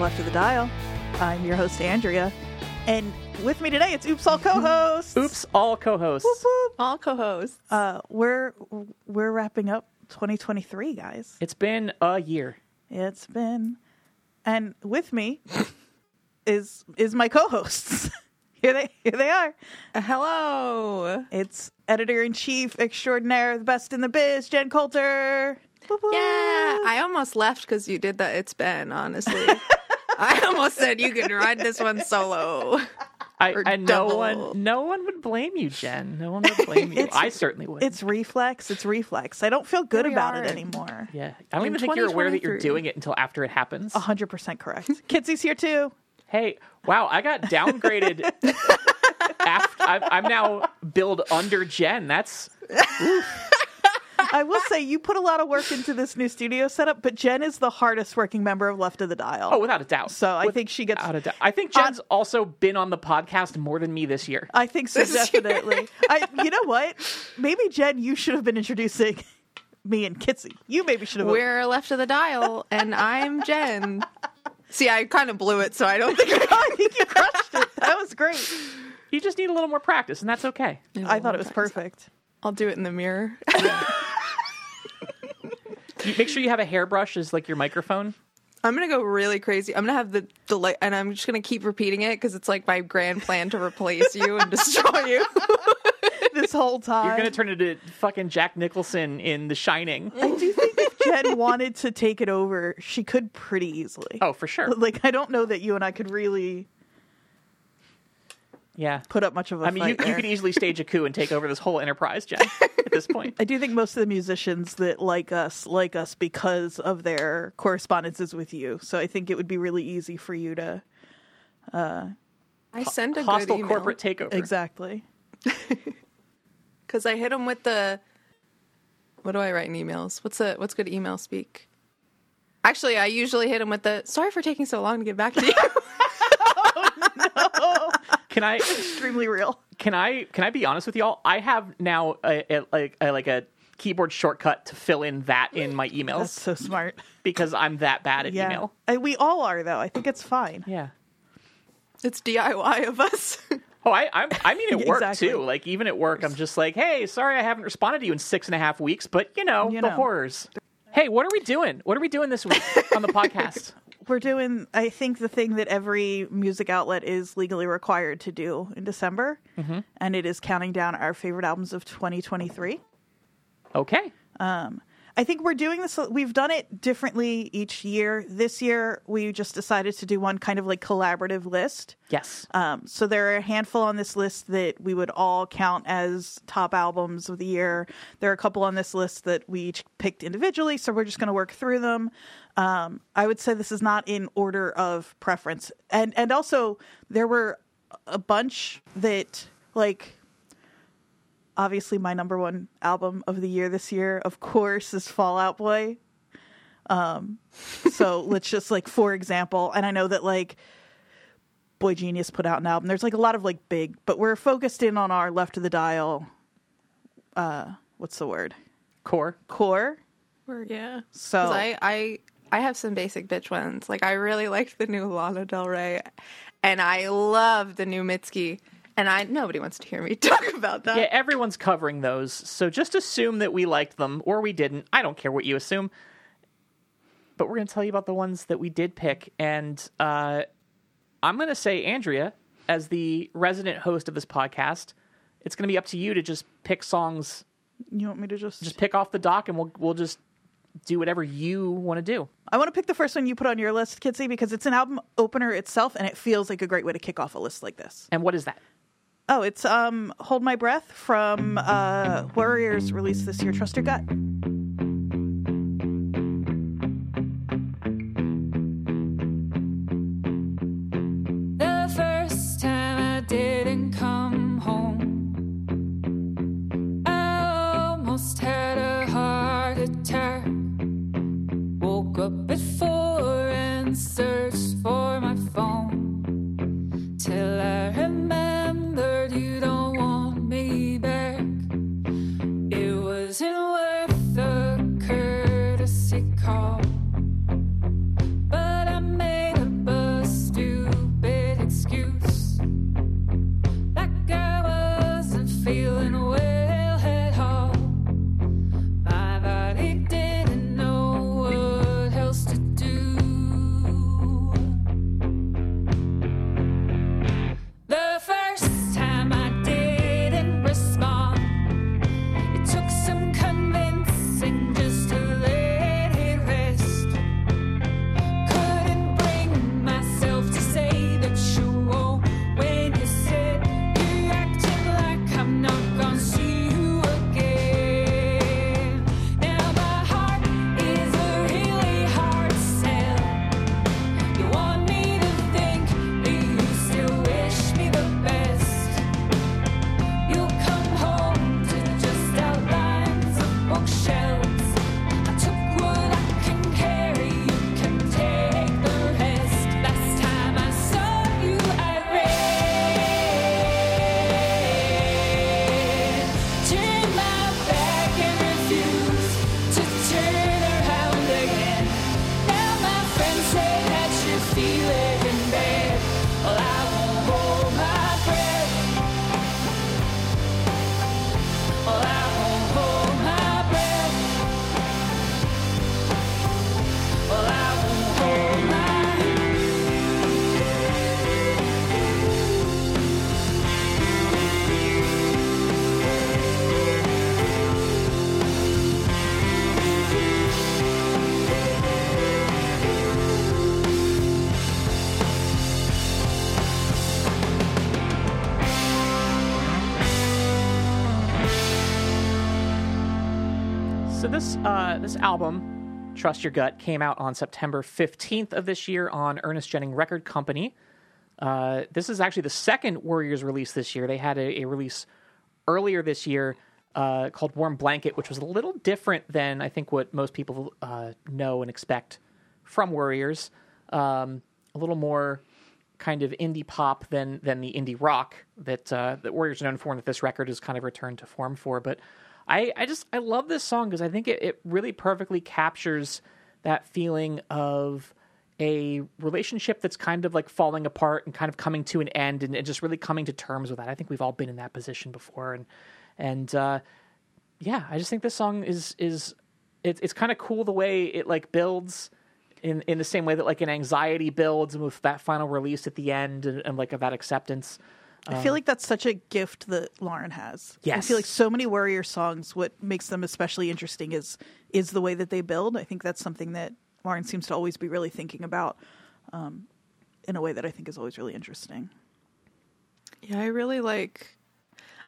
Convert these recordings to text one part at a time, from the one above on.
Left of the Dial. I'm your host, Andrea. And with me today, it's Oops All co-hosts. Oops, all co-hosts. Whoop, whoop. All co-hosts. Uh, we're we're wrapping up 2023, guys. It's been a year. It's been, and with me is is my co-hosts. here they here they are. Hello. It's editor in chief extraordinaire, the best in the biz, Jenn Coulter. Whoop, whoop. Yeah, I almost left because you did that. It's been honestly. I almost said you could ride this one solo. I, Or and no one, no one would blame you, Jenn. No one would blame you. I certainly would. It's reflex. It's reflex. I don't feel good we about are. it anymore. yeah. I don't In even think you're aware that you're doing it until after it happens. hundred percent correct. Kitzy's here too. Hey, wow! I got downgraded. after, I'm, I'm now billed under Jenn. That's I will say you put a lot of work into this new studio setup, but Jenn is the hardest working member of Left of the Dial. oh, without a doubt. so I think she gets. Without a doubt. I think Jenn's um, also been on the podcast more than me this year. I think so This definitely. I. You know what? Maybe Jenn, you should have been introducing me and Kitzy. You maybe should have. We're left of the dial, and I'm Jenn. See, I kind of blew it, so I don't think I think you crushed it. That was great. You just need a little more practice, and that's okay. I thought it was perfect. I'll do it in the mirror. You, make sure you have a hairbrush as like your microphone. I'm gonna go really crazy. I'm gonna have the delay, and I'm just gonna keep repeating it because it's like my grand plan to replace you and destroy you. This whole time, You're gonna turn into fucking Jack Nicholson in The Shining. I do think if Jen wanted to take it over, she could pretty easily. Oh, for sure. Like I don't know that you and I could really Yeah. put up much of a I mean, you, fight you there. could easily stage a coup and take over this whole enterprise, Jenn. At this point, I do think most of the musicians that like us like us because of their correspondences with you. So I think it would be really easy for you to uh, I send a good hostile email corporate takeover. exactly. because I hit them with the. What do I write in emails? What's a what's good email speak? Actually, I usually hit them with the. Sorry for taking so long to get back to you. Oh, Can I? Extremely real. Can I? Can I be honest with y'all? I have now a, a, like a, like a keyboard shortcut to fill in that in my emails That's so smart. because I'm that bad at Yeah, email. And we all are though. I think it's fine. Yeah. it's DIY of us. Oh, I I'm, I mean at work Exactly. too. Like even at work, I'm just like, hey, sorry I haven't responded to you in six and a half weeks, but you know You the know. horrors. Hey, what are we doing? What are we doing this week on the podcast? We're doing. I think the thing that every music outlet is legally required to do in December, Mm-hmm. and it is counting down our favorite albums of 2023. Okay. I think we're doing this. We've done it differently each year. This year, we just decided to do one kind of like collaborative list. Yes. Um, so there are a handful on this list that we would all count as top albums of the year. There are a couple on this list that we each picked individually, so we're just going to work through them. Um, I would say this is not in order of preference, and and also there were a bunch that like obviously my number one album of the year this year, of course, is Fall Out Boy. Um, so let's just like for example, and I know that like boygenius put out an album. There's like a lot of like big, but we're focused in on our left of the dial. Uh, what's the word? Core. Core. Or, yeah. So I, I I have some basic bitch ones. Like I really liked the new Lana Del Rey, and I love the new Mitski. And I nobody wants to hear me talk about that. Yeah, everyone's covering those, so just assume that we liked them or we didn't. I don't care what you assume. But we're going to tell you about the ones that we did pick, and uh, I'm going to say, Andrea, as the resident host of this podcast, it's going to be up to you to just pick songs, you want me to just? just pick off the dock, and we'll we'll just do whatever you want to do. I want to pick the first one you put on your list, Kitzy, because it's an album opener itself, and it feels like a great way to kick off a list like this. And what is that? Oh, it's um, "Hold My Breath" from uh, Worriers, released this year. Trust your gut. This uh, this album, Trust Your Gut, came out on September 15th of this year on Ernest Jennings Record Company. Uh, this is actually the second Worriers release this year. They had a, a release earlier this year uh, called Warm Blanket, which was a little different than I think what most people uh, know and expect from Worriers. Um, a little more kind of indie pop than than the indie rock that uh, that Worriers are known for, and that this record has kind of returned to form for. But I, I just I love this song because I think it, it really perfectly captures that feeling of a relationship that's kind of like falling apart and kind of coming to an end and, and just really coming to terms with that. I think we've all been in that position before, and and uh, yeah, I just think this song is is it's it's kind of cool the way it like builds in in the same way that like an anxiety builds with that final release at the end and, and like of that acceptance. I feel like that's such a gift that Lauren has. Yes. I feel like so many Warrior songs, what makes them especially interesting is is the way that they build. I think that's something that Lauren seems to always be really thinking about um, in a way that I think is always really interesting. Yeah, I really like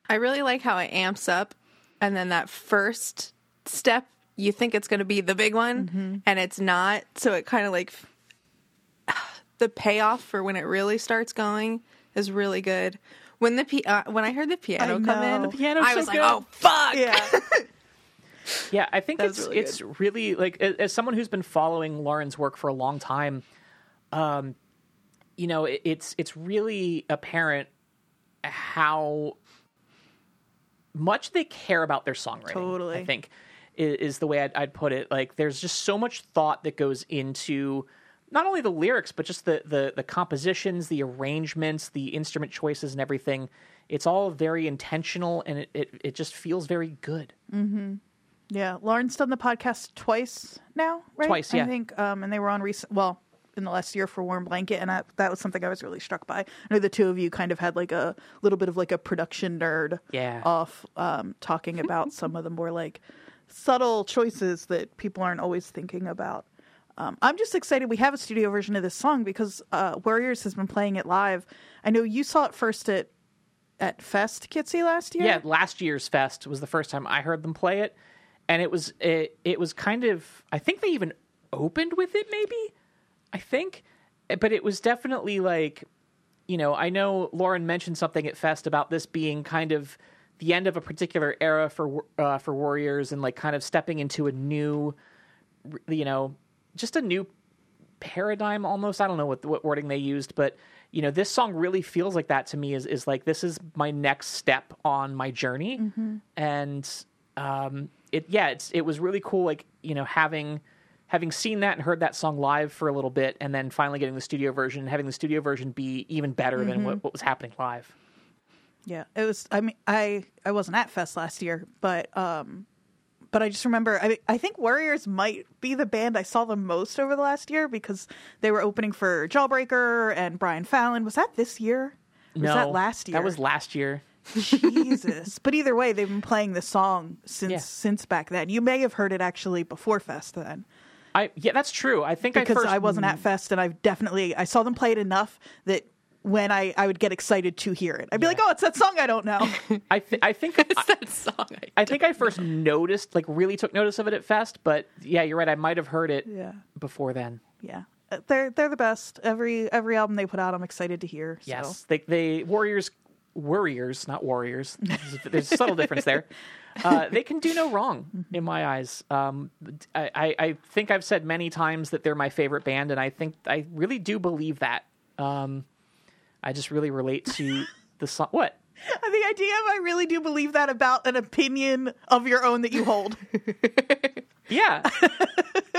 I really like how it amps up and then that first step you think it's going to be the big one and it's not, so it kind of like the payoff for when it really starts going is really good. When the pi- uh, when I heard the piano I come in, The piano's I so was like, good. "Oh fuck!" Yeah, Yeah, I think That it's really it's really like as, as someone who's been following Lauren's work for a long time, um, you know, it, it's it's really apparent how much they care about their songwriting. Totally. I think is, is the way I'd, I'd put it. Like, there's just so much thought that goes into not only the lyrics, but just the the the compositions, the arrangements, the instrument choices, and everything. It's all very intentional, and it it, it just feels very good. Mm-hmm. yeah. Lauren's done the podcast twice now, right? Twice, I think, um, and they were on recent. Well, in the last year for Warm Blanket, and I, that was something I was really struck by. I know the two of you kind of had like a little bit of like a production nerd Yeah. off, um, talking about some of the more like subtle choices that people aren't always thinking about. Um, I'm just excited we have a studio version of this song because uh, Worriers has been playing it live. I know you saw it first at at Fest Kitzy last year. Yeah, last year's fest was the first time I heard them play it, and it was it, it was kind of I think they even opened with it maybe I think, but it was definitely like you know I know Lauren mentioned something at Fest about this being kind of the end of a particular era for uh, for Worriers and like kind of stepping into a new you know just a new paradigm almost. I don't know what what wording they used but you know this song really feels like that to me is is like this is my next step on my journey. And um it yeah it's it was really cool like you know having having seen that and heard that song live for a little bit and then finally getting the studio version and having the studio version be even better than what, what was happening live. Yeah, it was. I mean, I I wasn't at Fest last year, but um, but I just remember. I I think Worriers might be the band I saw the most over the last year because they were opening for Jawbreaker and Brian Fallon. Was that this year? Was no that last year? that was last year Jesus. but either way, they've been playing the song since Yeah. since back then. You may have heard it actually before Fest then, i yeah that's true i think because I, first, I wasn't at Fest, and I've definitely I saw them play it enough that. When I, I would get excited to hear it, I'd be like, "Oh, it's that song I don't know." I, th- I think It's that song. I, I think I first noticed, like, really took notice of it at Fest. But yeah, you're right. I might have heard it yeah, before then. yeah, Uh, they're they're the best. Every every album they put out, I'm excited to hear. So. Yes, they, they Worriers, Worriers, not Warriors. There's, there's a subtle difference there. Uh, they can do no wrong in my eyes. Um, I, I, I think I've said many times that they're my favorite band, and I think I really do believe that. Um, I just really relate to the song. What? the idea of I really do believe that about an opinion of your own that you hold. Yeah.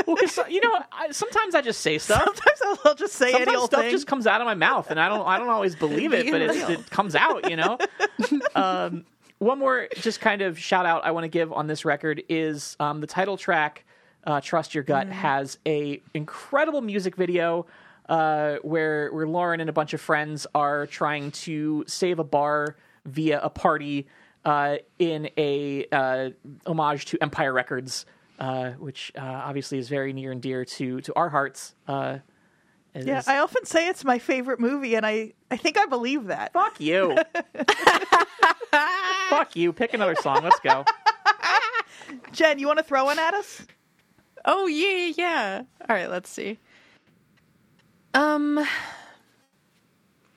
well, you know, I, sometimes I just say stuff. Sometimes I'll- just say any sometimes old stuff thing. just comes out of my mouth and i don't i don't always believe it but it, it comes out you know um, one more just kind of shout out i want to give on this record is um, the title track uh, trust your gut has a incredible music video uh, where where lauren and a bunch of friends are trying to save a bar via a party uh, in a uh, homage to empire records uh, which uh, obviously is very near and dear to to our hearts uh, yeah, is- I often say it's my favorite movie, and I, I think I believe that. Fuck you. Fuck you. Pick another song. Let's go. Jen, you want to throw one at us? Oh yeah, yeah. All right, let's see. Um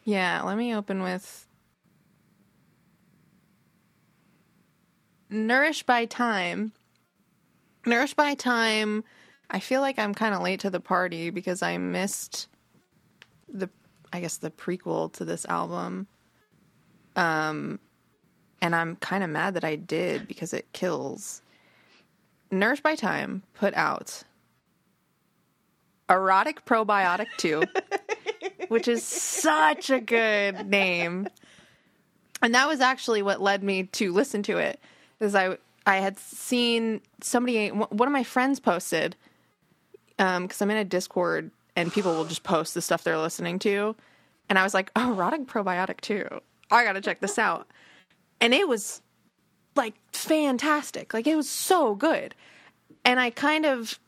Yeah, let me open with Nourished by Time. Nourished by Time. I feel like I'm kind of late to the party because I missed the I guess the prequel to this album. Um and I'm kind of mad that I did because it kills. Nourished by Time put out Erotic Probiotic 2, which is such a good name. And that was actually what led me to listen to it. Is I I had seen somebody one of my friends posted um cuz I'm in a Discord and people will just post the stuff they're listening to and I was like, "Oh, Erotic Probiotic 2. I got to check this out." And it was like fantastic. Like it was so good. And I kind of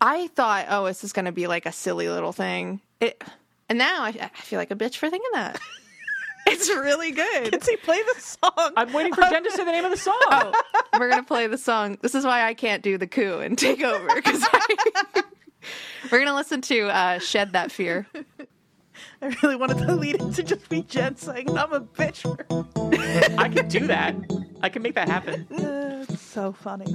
I thought, oh, this is going to be like a silly little thing? It, and now I, I feel like a bitch for thinking that. it's really good. Did he play the song? I'm waiting for Jenn to say the name of the song. Oh, we're gonna play the song. This is why I can't do the coup and take over because we're gonna listen to uh, "Shed That Fear." I really wanted to lead it to just be Jenn saying, I'm a bitch. For... I can do that. I can make that happen. Uh, it's so funny.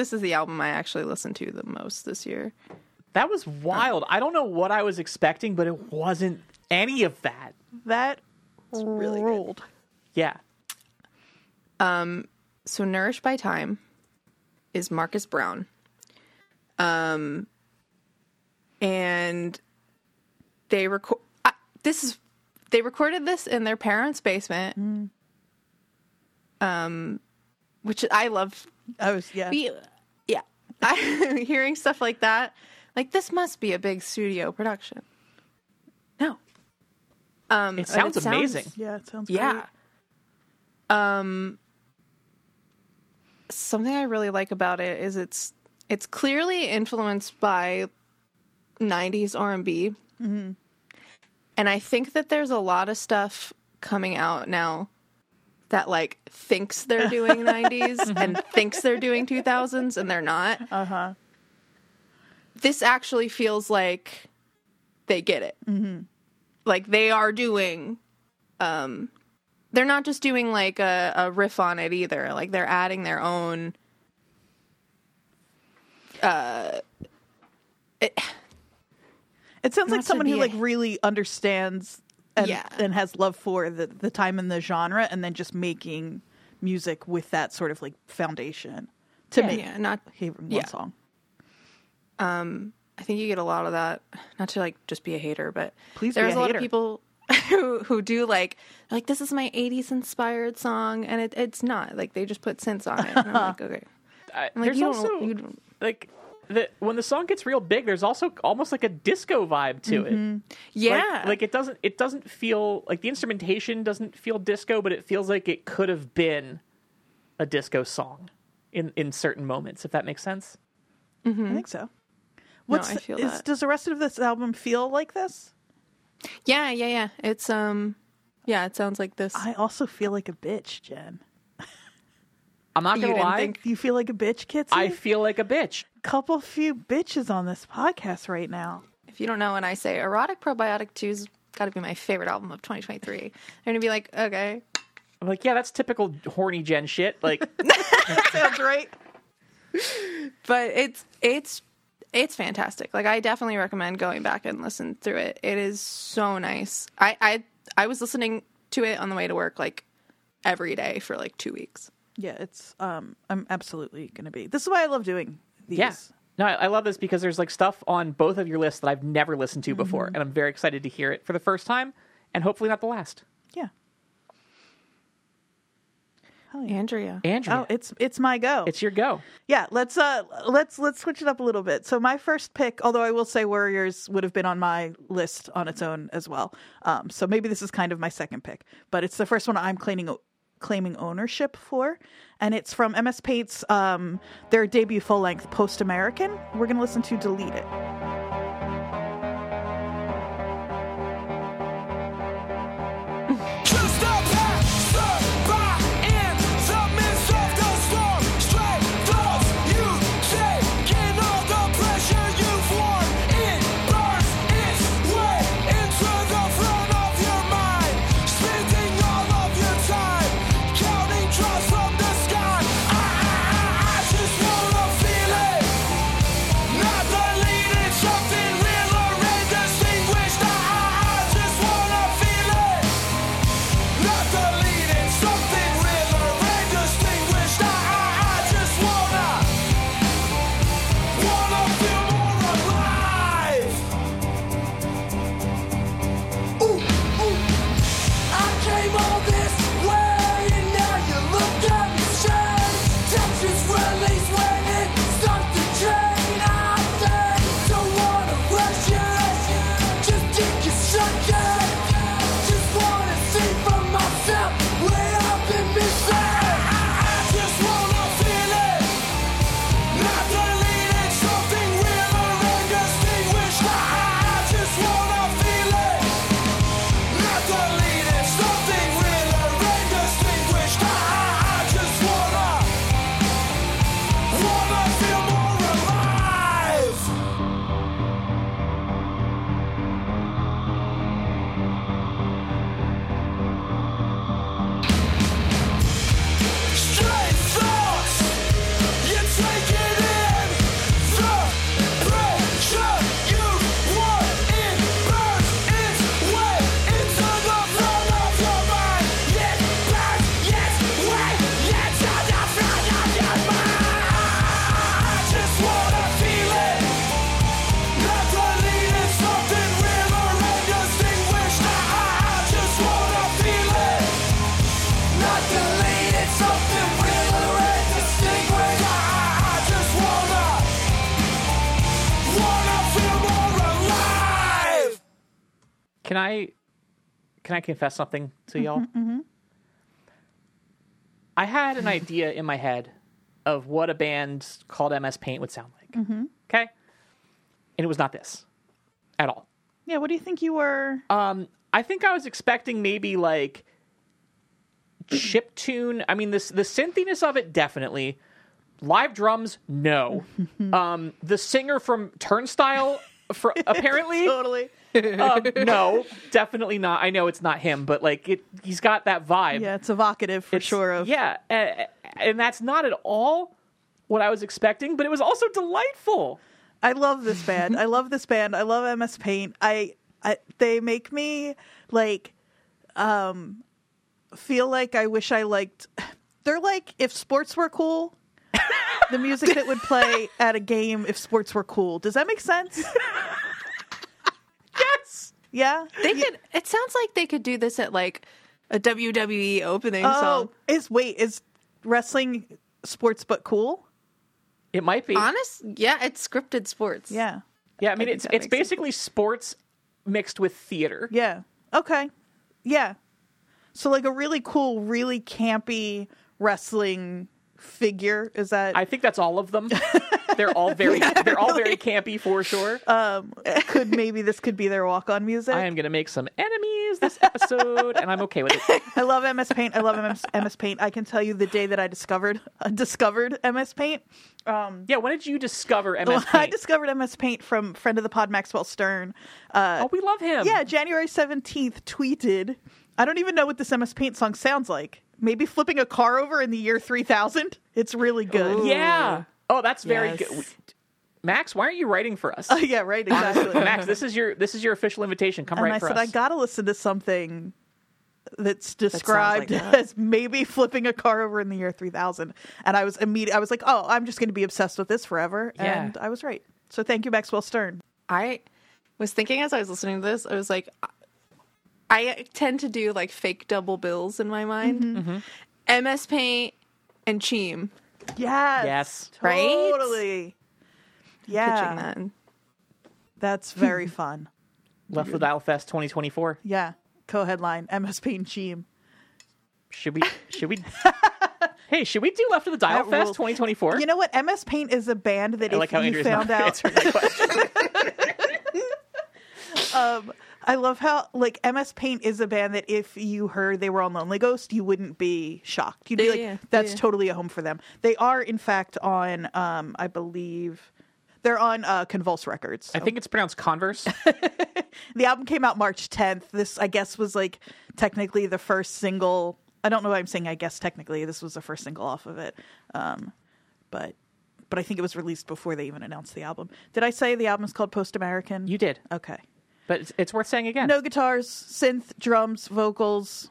This is the album I actually listened to the most this year. That was wild. I don't know what I was expecting, but it wasn't any of that. That really ruled. Yeah. Um. So Nourished by Time is Marcus Brown. Um, and they record. Uh, this is they recorded this in their parents' basement. Um, which I love. I was yeah. Be- Yeah, I hearing stuff like that. Like this must be a big studio production. No. Um, It but sounds amazing. Yeah, it sounds yeah. great. Um something I really like about it is it's it's clearly influenced by 90s R&B. Mm-hmm. And I think that there's a lot of stuff coming out now that like thinks they're doing 90s and thinks they're doing 2000s and they're not. Uh-huh. This actually feels like they get it. Mm-hmm. Like they are doing um they're not just doing like a, a riff on it either. Like they're adding their own uh it, It sounds like someone who like really understands and Yeah. and has love for the the time and the genre, and then just making music with that sort of like foundation to make yeah, not even one yeah. song. um I think you get a lot of that. Not to like just be a hater, but Please be there's a a lot hater. of people who who do like like this is my 80s inspired song and it, it's not. Like they just put synths on it. And I'm like, okay. I- I'm like, there's you also you like the when the song gets real big, there's also almost like a disco vibe to Mm-hmm. it. Yeah. Like, like it doesn't it doesn't feel like the instrumentation doesn't feel disco, but it feels like it could have been a disco song in in certain moments, if that makes sense. I think so. What's I the- feel is, that. does the rest of this album feel like this? yeah, yeah, yeah. It's um yeah, it sounds like this. I also feel like a bitch, Jenn. I'm not You gonna didn't lie. think- you feel like a bitch, Kitzy? I feel like a bitch. couple few bitches on this podcast right now. if you don't know when I say Erotic Probiotic 2's got to be my favorite album of 2023, they're going to be like, okay. I'm like, yeah, that's typical horny Jenn shit. Like, Sounds right. But it's it's it's fantastic. Like I definitely recommend going back and listen through it. It is so nice. I I I was listening to it on the way to work like every day for like 2 weeks. Yeah, it's um I'm absolutely gonna be. This is why I love doing these. yeah. No, I I love this because there's like stuff on both of your lists that I've never listened to before, and I'm very excited to hear it for the first time, and hopefully not the last. Yeah. Hell yeah. Andrea. Andrea, Oh, it's it's my go. it's your go. yeah, let's uh let's let's switch it up a little bit. So my first pick, although I will say Worriers would have been on my list on its own as well. Um so maybe this is kind of my second pick, but it's the first one I'm claiming claiming ownership for and it's from MS Paint's um their debut full-length Post American. We're to listen to Delete It. Can I confess something to y'all? I had an idea in my head of what a band called MS Paint would sound like. Okay, and it was not this at all. Yeah, what do you think you were? Um, I think I was expecting maybe like chip tune. I mean, this the synthiness of it definitely. Live drums, no. um, the singer from Turnstile, for apparently, totally. Um, no, definitely not. I know it's not him, but like it, he's got that vibe. Yeah, it's evocative for It's- sure. Of yeah, uh, and that's not at all what I was expecting, but it was also delightful. I love this band. I love this band. I love MS Paint. I, I they make me like um feel like I wish I liked they're like if sports were cool. the music that would play at a game if sports were cool. Does that make sense? Yes. Yeah. They could. It sounds like they could do this at like a WWE opening Oh, song. is wait, is wrestling sports but cool? It might be. Honest, yeah, it's scripted sports. Yeah. yeah, I mean, think it's it's makes sense. basically sports mixed with theater. Yeah. Okay. Yeah. So like a really cool, really campy wrestling figure is that I think that's all of them. they're all very they're all very campy for sure. um could maybe this could be their walk on music. I am going to make some enemies this episode, and I'm okay with it. I love MS Paint. I love MS, MS Paint. I can tell you the day that I discovered uh, discovered MS Paint. Um, yeah, when did you discover MS Paint? I discovered MS Paint from friend of the pod Maxwell Stern. Uh, oh, we love him. yeah, January seventeenth tweeted. I don't even know what this MS Paint song sounds like. Maybe flipping a car over in the year three thousand. It's really good. Yeah. Oh, that's very Yes. good. Max, why aren't you writing for us? Oh, yeah, right. Exactly. Max, this is your this is your official invitation. Come and right I for said us. I gotta listen to something that's described like that. as maybe flipping a car over in the year 3000 and i was immediate i was like oh i'm just going to be obsessed with this forever Yeah. and i was right so thank you maxwell stern I was thinking as I was listening to this, I was like, I tend to do like fake double bills in my mind. Mm-hmm. MS Paint and Cheem. yes Yes. Right? totally yeah Pitching that. that's very fun Left the Dial Fest 2024. yeah co-headline ms paint team Should we? Should we? hey, should we do Left of the Dial That Fest rules. 2024? you know what ms paint is a band that I like how you Andrew's found not out answering my question. um I love how like MS Paint is a band that if you heard they were on Lonely Ghost, you wouldn't be shocked. You'd be Yeah, like, yeah, "That's yeah. totally a home for them." They are, in fact, on um I believe they're on uh, Convulse Records. I think it's pronounced Converse. the album came out March 10th. This, I guess, was like technically the first single. I don't know why I'm saying I guess technically this was the first single off of it, um, but but I think it was released before they even announced the album. Did I say the album is called Post American? You did, okay. But it's, it's worth saying again. No guitars, synth, drums, vocals,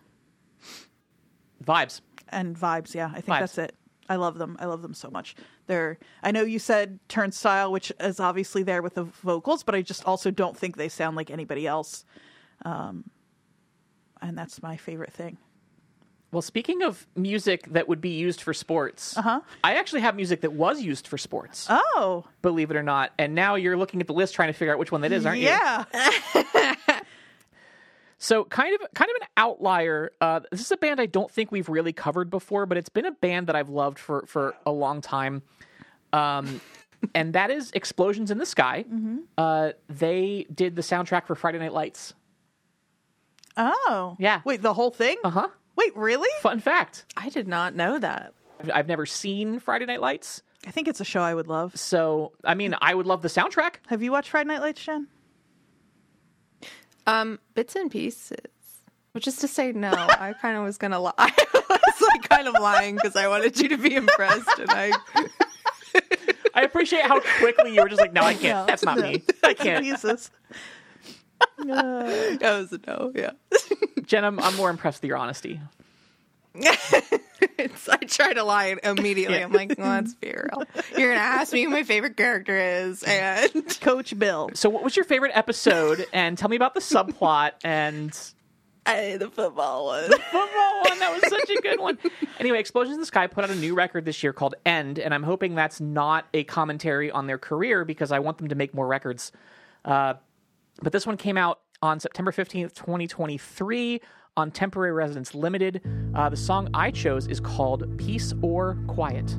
Vibes. and vibes. Yeah, I think Vibes. that's it. I love them. I love them so much. They're. I know you said Turnstile, which is obviously there with the vocals, but I just also don't think they sound like anybody else. Um, and that's my favorite thing. Well, speaking of music that would be used for sports, Uh-huh. I actually have music that was used for sports, Oh, believe it or not. And now you're looking at the list trying to figure out which one that is, aren't you? yeah. So kind of kind of an outlier. Uh, this is a band I don't think we've really covered before, but it's been a band that I've loved for for a long time. Um, and that is Explosions in the Sky. Uh, they did the soundtrack for Friday Night Lights. Oh, Yeah. Wait, the whole thing? Uh huh. Wait, really? Fun fact: I did not know that. I've- I've never seen Friday Night Lights, I think it's a show I would love. so I mean, I would love the soundtrack. Have you watched Friday Night Lights, Jenn? Um, bits and pieces. Which is to say, no. I kind of was gonna lie. I was like kind of lying because I wanted you to be impressed, and I. I appreciate how quickly you were just like, "No, I can't. No, That's not no. me. I can't." Jesus. That was a no. Yeah. Jenn, I'm, I'm more impressed with your honesty. It's, I try to lie immediately. Yeah. I'm like, well, that's fair. You're gonna ask me who my favorite character is, and Coach Bill. So, what was your favorite episode? And tell me about the subplot and I, the football one. The football one. That was such a good one. Anyway, Explosions in the Sky put out a new record this year called End, and I'm hoping that's not a commentary on their career because I want them to make more records. Uh, but this one came out on September 15th, 2023, on Temporary Residence Limited. Uh, the song I chose is called Peace or Quiet.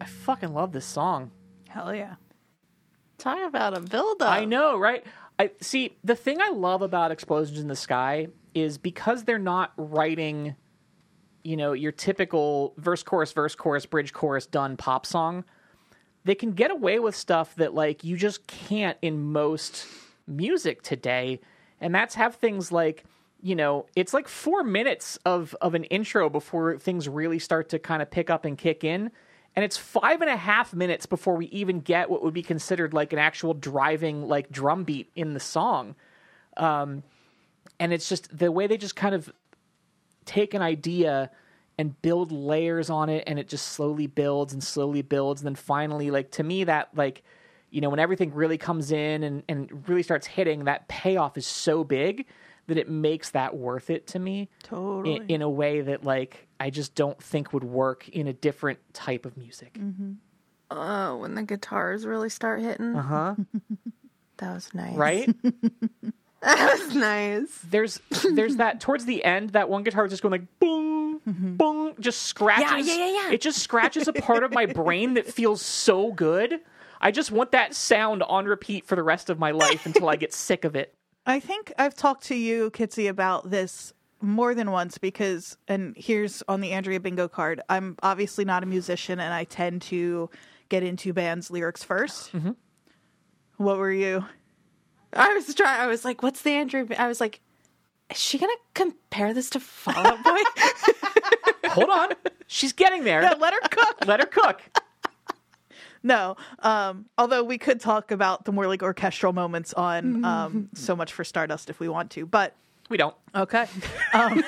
I fucking love this song. Hell yeah. Talk about a build up. I know, right? I see. The thing I love about Explosions in the Sky is because they're not writing, you know, your typical verse, chorus, verse, chorus, bridge, chorus, done pop song. They can get away with stuff that like you just can't in most music today, and that's have things like you know it's like four minutes of of an intro before things really start to kind of pick up and kick in and it's five and a half minutes before we even get what would be considered like an actual driving like drum beat in the song. Um, and it's just the way they just kind of take an idea and build layers on it and it just slowly builds and slowly builds. And then finally like to me that like you know when everything really comes in and, and really starts hitting that payoff is so big that it makes that worth it to me. Totally. in, in a way that like I just don't think would work in a different type of music. Oh, when the guitars really start hitting. Uh huh. That was nice. Right? That was nice. there's there's that towards the end that one guitar is just going like boom boom just scratches Yeah, yeah, yeah, yeah. it just scratches a part of my brain that feels so good. I just want that sound on repeat for the rest of my life until I get sick of it. I think I've talked to you, Kitzy, about this more than once because, and here's on the Andrea bingo card. I'm obviously not a musician, and I tend to get into bands' lyrics 1st What were you? I was trying. I was like, "What's the Andrea I was like, "Is she gonna compare this to Fall Out Boy?" Hold on. She's getting there. Let her cook. Let her cook. No. Um, although we could talk about the more like orchestral moments on um, So Much for Stardust if we want to, but We don't. Okay. Um,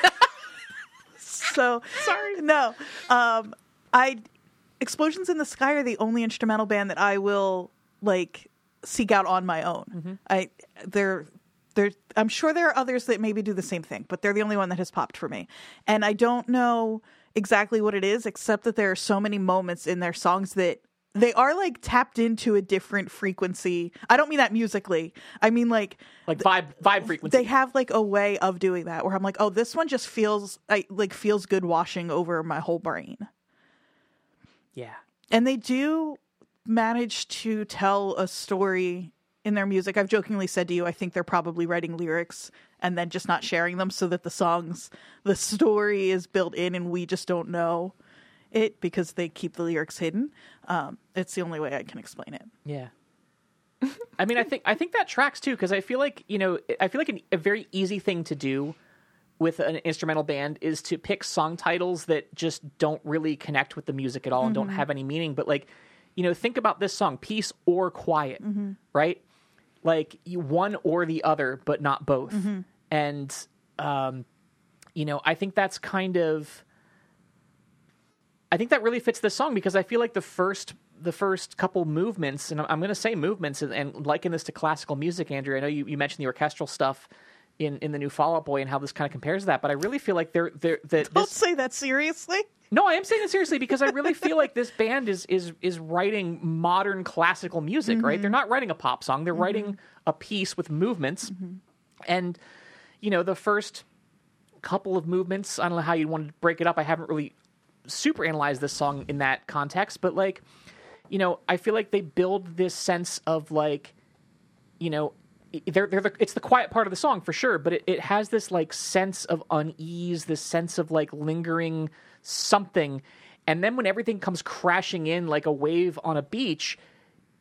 so sorry. No. Um, I Explosions in the Sky are the only instrumental band that I will like seek out on my own. I they're they're I'm sure there are others that maybe do the same thing, but they're the only one that has popped for me. And I don't know exactly what it is except that there are so many moments in their songs that they are like tapped into a different frequency. I don't mean that musically. I mean like Like vibe vibe frequency. they have like a way of doing that where I'm like, oh, this one just feels I, like feels good washing over my whole brain. yeah. And they do manage to tell a story in their music. I've jokingly said to you, I think they're probably writing lyrics and then just not sharing them so that the songs, the story is built in and we just don't know it because they keep the lyrics hidden. Um, it's the only way I can explain it. Yeah. I mean, I think I think that tracks too because I feel like you know I feel like an, a very easy thing to do with an instrumental band is to pick song titles that just don't really connect with the music at all and don't have any meaning. But like, you know, think about this song, "Peace or Quiet," right? Like you one or the other, but not both. And um, you know, I think that's kind of I think that really fits this song because I feel like the first the first couple movements, and I'm going to say movements, and, and liken this to classical music, Andrea. I know you, you mentioned the orchestral stuff in, in the new Fall Out Boy and how this kind of compares to that, but I really feel like they're they're that Don't this. say that seriously. No, I am saying it seriously because I really feel like this band is is is writing modern classical music, right? Mm-hmm. They're not writing a pop song; they're writing mm-hmm. a piece with movements, mm-hmm. and you know the first couple of movements. I don't know how you'd want to break it up. I haven't really super analyze this song in that context, but like, you know, I feel like they build this sense of like, you know, they're, they're the, it's the quiet part of the song for sure, but it, it has this like sense of unease, this sense of like lingering something. And then when everything comes crashing in like a wave on a beach,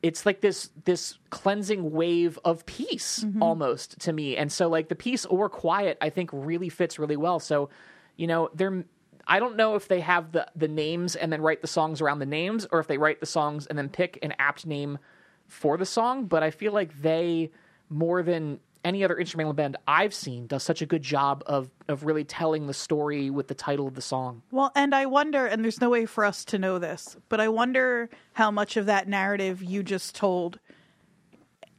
it's like this this cleansing wave of peace mm-hmm. almost to me. And so like the peace or quiet i think really fits really well. So you know they're i don't know if they have the the names and then write the songs around the names or if they write the songs and then pick an apt name for the song but i feel like they more than any other instrumental band i've seen does such a good job of of really telling the story with the title of the song. Well, and I wonder, and there's no way for us to know this, but I wonder how much of that narrative you just told,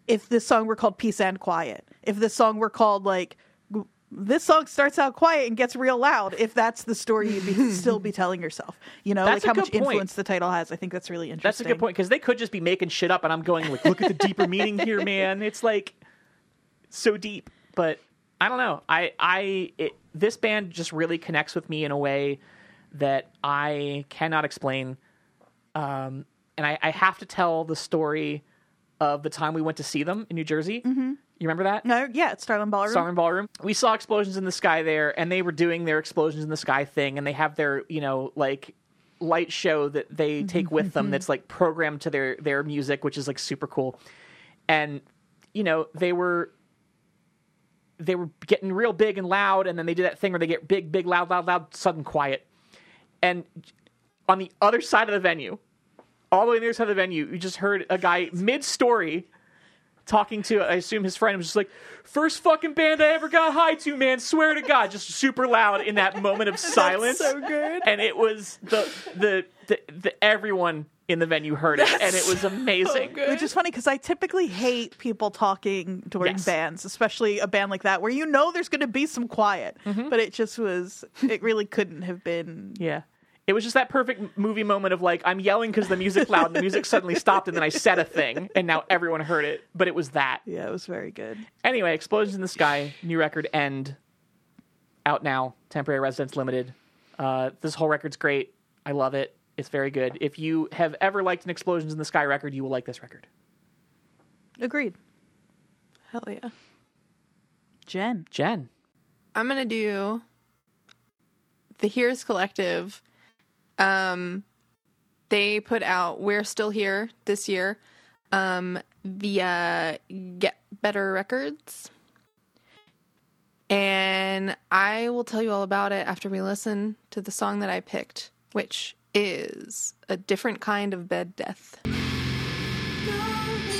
if this song were called Peace and Quiet, if this song were called like, this song starts out quiet and gets real loud, if that's the story you'd be, still be telling yourself, you know, That's like how much point. influence the title has. I think that's really interesting. That's a good point because they could just be making shit up, and I'm going like, look at the deeper meaning here, man. It's like so deep, but I don't know. I I it, this band just really connects with me in a way that I cannot explain. Um, and I, I have to tell the story of the time we went to see them in New Jersey. Mm-hmm. You remember that? No, yeah, it's Starland Ballroom. Starland Ballroom. We saw explosions in the sky there, and they were doing their explosions in the sky thing, and they have their, you know, like light show that they take with them that's like programmed to their their music, which is like super cool. And you know, they were they were getting real big and loud, and then they did that thing where they get big, big, loud, loud, loud, sudden quiet. And on the other side of the venue, all the way on the side of the venue, you just heard a guy mid story talking to, I assume his friend was just like, first fucking band I ever got high to, man. Swear to God, just super loud in that moment of silence. so good. And it was the the the, the everyone in the venue heard it, and it was amazing. Which is funny because I typically hate people talking during Yes. bands, especially a band like that where you know there's going to be some quiet. Mm-hmm. But it just was, it really couldn't have been. Yeah. It was just that perfect movie moment of like I'm yelling because the music loud and the music suddenly stopped and then I said a thing and now everyone heard it. But it was that. Yeah, it was very good. Anyway, Explosions in the Sky, new record, End, out now, Temporary Residence Limited. Uh, this whole record's great. I love it. It's very good. If you have ever liked an Explosions in the Sky record, you will like this record. Agreed. Hell yeah. Jenn. Jenn. I'm gonna do the HIRS Collective. Um, they put out "We're Still Here" this year um, via Get Better Records, and I will tell you all about it after we listen to the song that I picked, which is a different kind of bed death. Lonely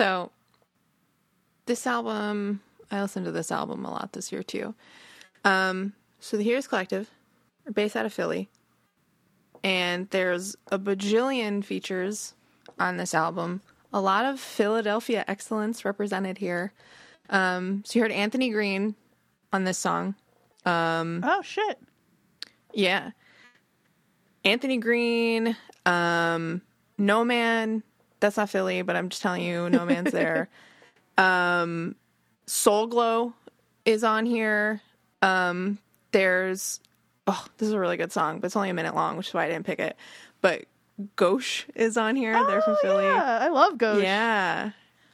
So, this album, I listened to this album a lot this year too. Um, so the HIRS Collective are based out of Philly, and there's a bajillion features on this album. A lot of Philadelphia excellence represented here. Um, so you heard Anthony Green on this song. Oh, shit. Yeah. Anthony Green, um, No Man, That's not Philly, but I'm just telling you, no man's there. Um, Soul Glo is on here. Um, there's oh, this is a really good song, but it's only a minute long, which is why I didn't pick it. But Gauche is on here. They're from Oh, Philly. Yeah, I love Ghost. Yeah.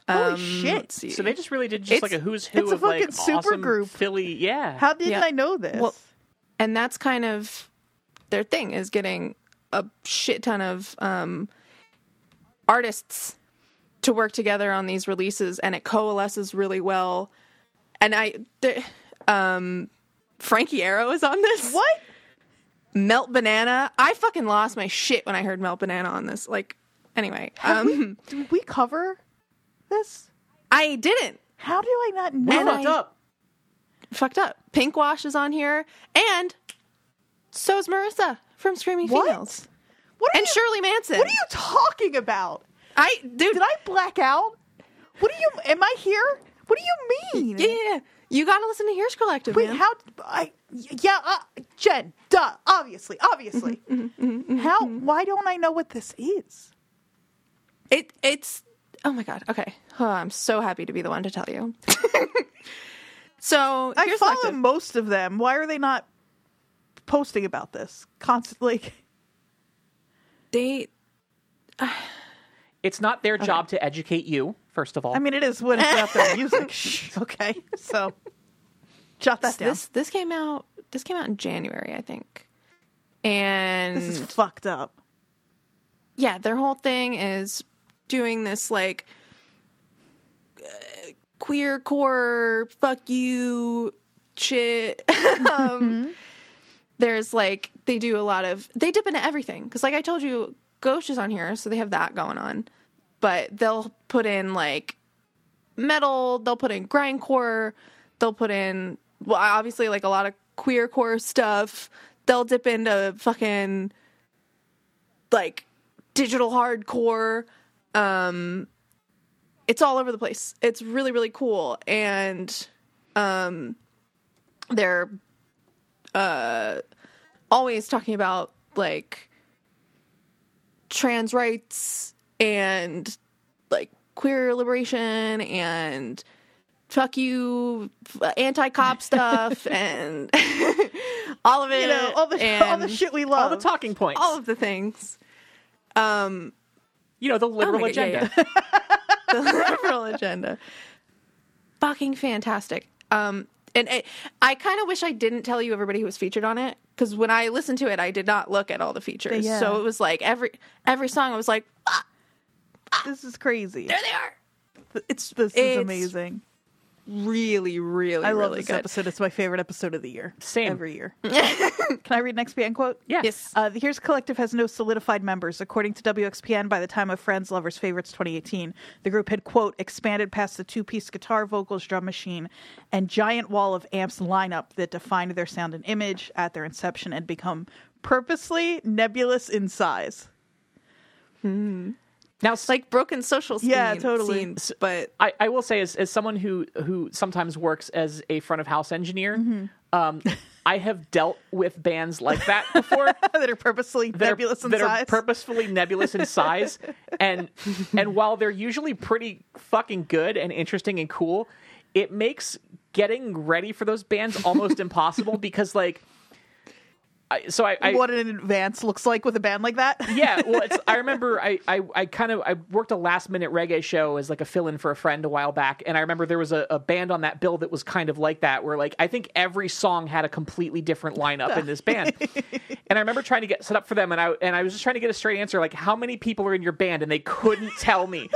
Holy Um, shit. So they just really did just It's- like a who's who it's a of like fucking super awesome group. Philly. Yeah. How didn't Yeah. I know this? Well, and that's kind of their thing is getting a shit ton of um, artists to work together on these releases, and it coalesces really well. And I, there, um, Frank Iero is on this. what? Melt Banana. I fucking lost my shit when I heard Melt Banana on this. Like, anyway, um, Did we cover this? I didn't. How do I not know? And fucked I- up. Fucked up. Pinkwash is on here, and so is Marissa from Screaming What? Females. What and you, Shirley Manson. What are you talking about? I dude, Did I black out? What do you? Am I here? What do you mean? yeah, yeah, yeah. You got to listen to HIRS Collective, Wait, man. how? I yeah, uh, Jenn. Duh. Obviously, obviously. Mm-hmm, how? Why don't I know what this is? it it's oh my god. Okay, oh, I'm so happy to be the one to tell you. so I follow Collective. most of them. Why are they not posting about this constantly? They It's not their job to educate you. First of all, I mean, it is when it's about their music. Okay, so jot that down. this this came out this came out in January, I think. And This is fucked up. yeah, their whole thing is doing this like uh, queer core fuck you shit. um, there's like they do a lot of they dip into everything because like I told you, Ghost is on here, so they have that going on. But they'll put in like metal, they'll put in grindcore, they'll put in well obviously like a lot of queer core stuff. They'll dip into fucking like digital hardcore. Um it's all over the place. It's really really cool and um they're uh always talking about like trans rights and like queer liberation and fuck you anti-cop stuff and all of it You know, all the all the shit we love all the talking points. all of the things um you know the liberal my God, yeah, agenda. the liberal agenda. Fucking fantastic. Um, and it, I kind of wish I didn't tell you everybody who was featured on it because when I listened to it, I did not look at all the features. Yeah. So it was like every every song, I was like, ah, this is crazy. there they are. It's this is It's amazing. Really, really, I love really this good. episode. It's my favorite episode of the year. Same. every year. Can I read next band quote? Yeah. Yes. Uh, the HIRS Collective has no solidified members. According to WXPN, by the time of Friends, Lovers, Favorites 2018, the group had, quote, expanded past the two piece guitar, vocals, drum machine, and giant wall of amps lineup that defined their sound and image at their inception and become purposely nebulous in size. Now, like broken social scene, Yeah, totally. scenes, but I, I will say, as, as someone who who sometimes works as a front of house engineer, Mm-hmm. um, I have dealt with bands like that before. that are purposely that are- nebulous in size. that size. are purposefully nebulous in size, and and while they're usually pretty fucking good and interesting and cool, it makes getting ready for those bands almost impossible because like. I, so I, I what an advance looks like with a band like that. yeah, well, it's, I remember I, I, I kind of I worked a last minute reggae show as like a fill in for a friend a while back, and I remember there was a, a band on that bill that was kind of like that, where like I think every song had a completely different lineup in this band, and I remember trying to get set up for them, and I and I was just trying to get a straight answer, like how many people are in your band, and they couldn't tell me,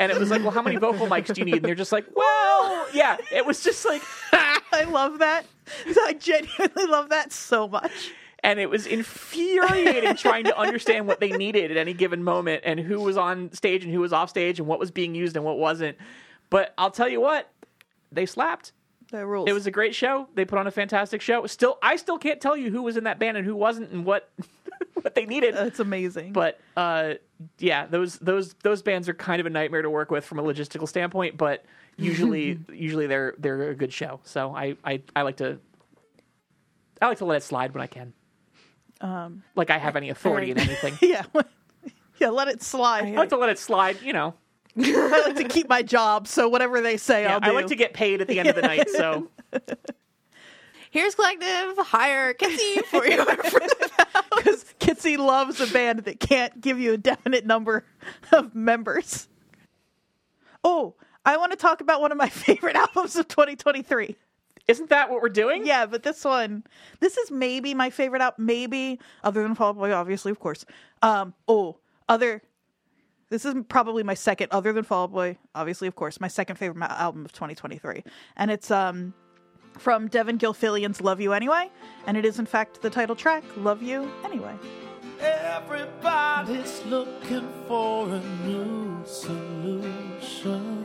and it was like, well, how many vocal mics do you need? And they're just like, well, yeah, it was just like. I love that. I genuinely love that so much. And it was infuriating trying to understand what they needed at any given moment and who was on stage and who was off stage and what was being used and what wasn't. But I'll tell you what, they slapped. That rules. It was a great show. They put on a fantastic show. Still, I still can't tell you who was in that band and who wasn't and what what they needed. It's amazing. But uh, yeah, those those those bands are kind of a nightmare to work with from a logistical standpoint. But usually, usually they're they're a good show. So I, I I like to I like to let it slide when I can. Um, like I have any authority in anything. yeah. Yeah, let it slide. I like to let it slide. You know, I like to keep my job, so whatever they say, yeah, I'll do. I like to get paid at the end of the night. So HIRS collective hire Kitzy for your because Kitzy loves a band that can't give you a definite number of members. Oh, I want to talk about one of my favorite albums of 2023. Isn't that what we're doing? Yeah, but this one, this is maybe my favorite album. Maybe other than Fall Out Boy, obviously, of course. Um, oh, other. This is probably my second, other than Fall Out Boy, obviously, of course, my second favorite ma- album of 2023, and it's um from Devon Gilfillian's "Love You Anyway," and it is in fact the title track, "Love You Anyway." Everybody's looking for a new solution.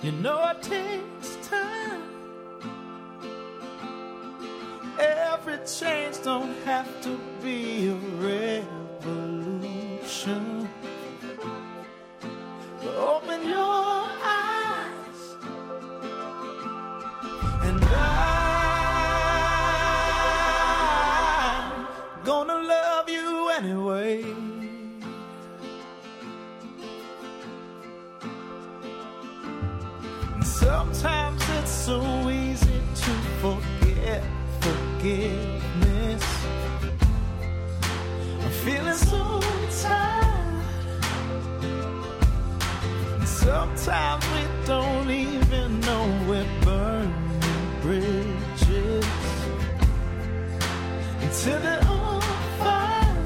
You know it takes time. Every change don't have to be a revolution. But open your eyes so easy to forget forgiveness. I'm feeling so tired. Sometimes we don't even know we're burning bridges until they're on fire.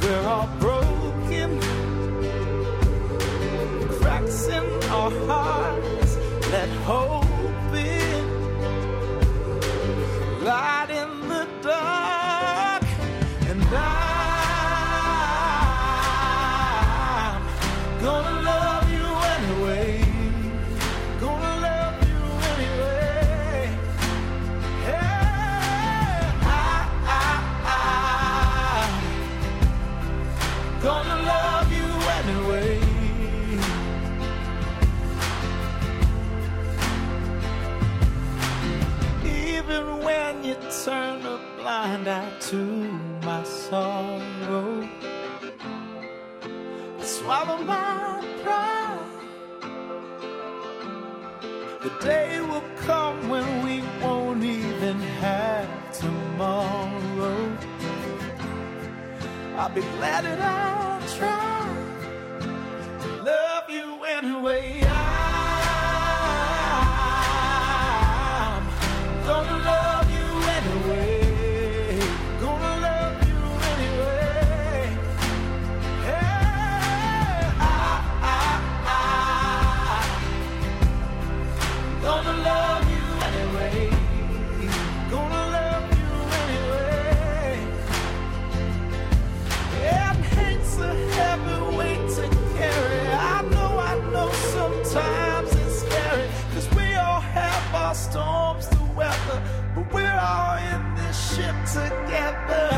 We're all broken, cracks in our hearts. Let hope day will come when we won't even have tomorrow. I'll be glad that I tried together.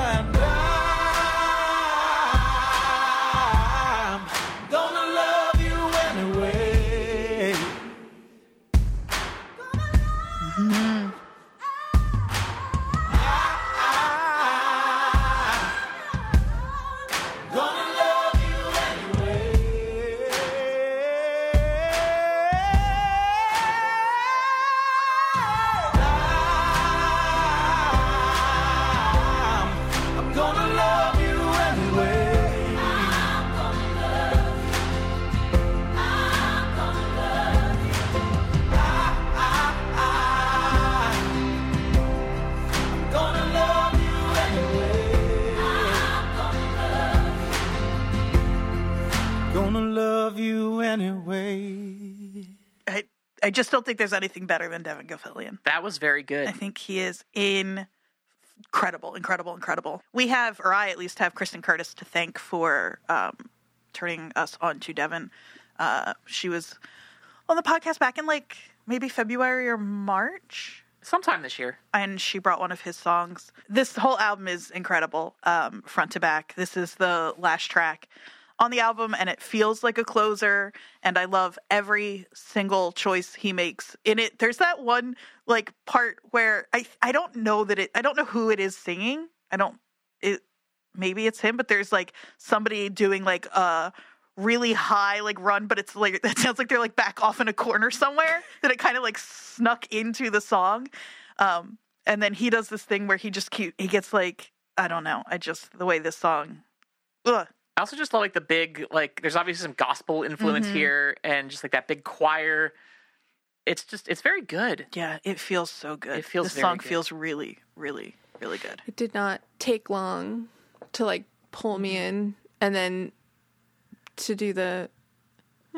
I, just don't think there's anything better than Devon Gilfillian. That was very good. I think he is incredible, incredible, incredible. We have, or I at least have, Kristen Curtis to thank for um, turning us on to Devon. Uh, she was on the podcast back in like maybe February or March, Sometime this year. and she brought one of his songs. This whole album is incredible, um, front to back. This is the last track on the album, and it feels like a closer. And I love every single choice he makes in it. There's that one like part where I I don't know that it I don't know who it is singing. I don't it maybe it's him, but there's like somebody doing like a really high like run, but it's like it sounds like they're like back off in a corner somewhere that it kind of like snuck into the song. Um, and then he does this thing where he just keep he gets like I don't know. I just the way this song. Ugh. I also just love like the big like there's obviously some gospel influence Mm-hmm. here and just like that big choir. It's just it's very good. Yeah, it feels so good. It feels this very song good. feels really, really, really good. It did not take long to like pull me in and then to do the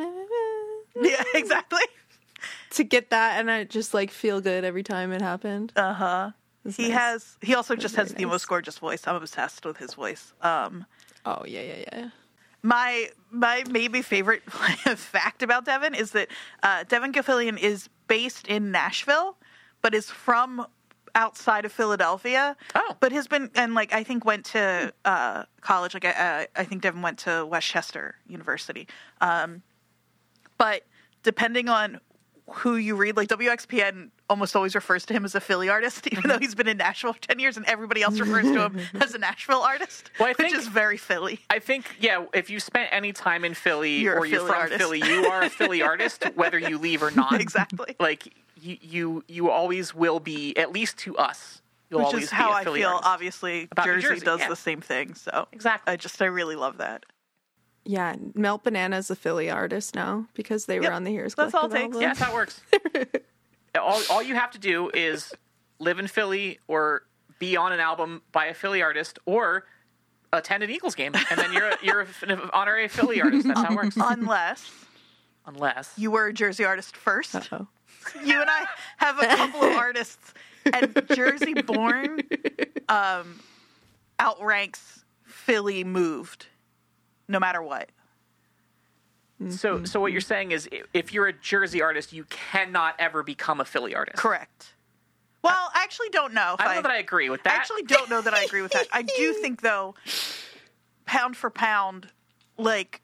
Yeah, exactly. to get that and I just like feel good every time it happened. Uh huh. It's He nice. has. He also just very has the most gorgeous voice. I'm obsessed with his voice. Um, Oh yeah, yeah, yeah. my my maybe favorite fact about Devon is that uh, Devon Gilfillian is based in Nashville, but is from outside of Philadelphia. Oh. but has been and like I think went to uh, college. Like I, I think Devon went to West Chester University. Um, but depending on who you read, like WXPN almost always refers to him as a Philly artist, even though mm-hmm. he's been in Nashville for 10 years and everybody else refers to him as a Nashville artist, Well, I which think- is very Philly. I think yeah, if you spent any time in Philly You're or you're from artist. Philly, you are a Philly artist, whether you leave or not. Exactly. Like you you you always will be, at least to us. You'll Which is be how I feel. artist. Obviously, Jersey, Jersey, does yeah. the same thing. So Exactly. I just, I really love that. Yeah, Melt Banana's a Philly artist now because they were on the HIRS that's all it Collective takes. album. Yeah, that's how it works. all, all you have to do is live in Philly or be on an album by a Philly artist or attend an Eagles game, and then you're a, you're an honorary Philly artist. That's how it works. Unless Unless you were a Jersey artist first. Uh-oh. You and I have a couple of artists, and Jersey born um, outranks Philly moved, no matter what. so. Mm-hmm. So what you're saying is, if you're a Jersey artist, you cannot ever become a Philly artist. Correct. Well, I actually don't know. I don't know that I agree with that. I actually don't know that I agree with that. I do think though, pound for pound, like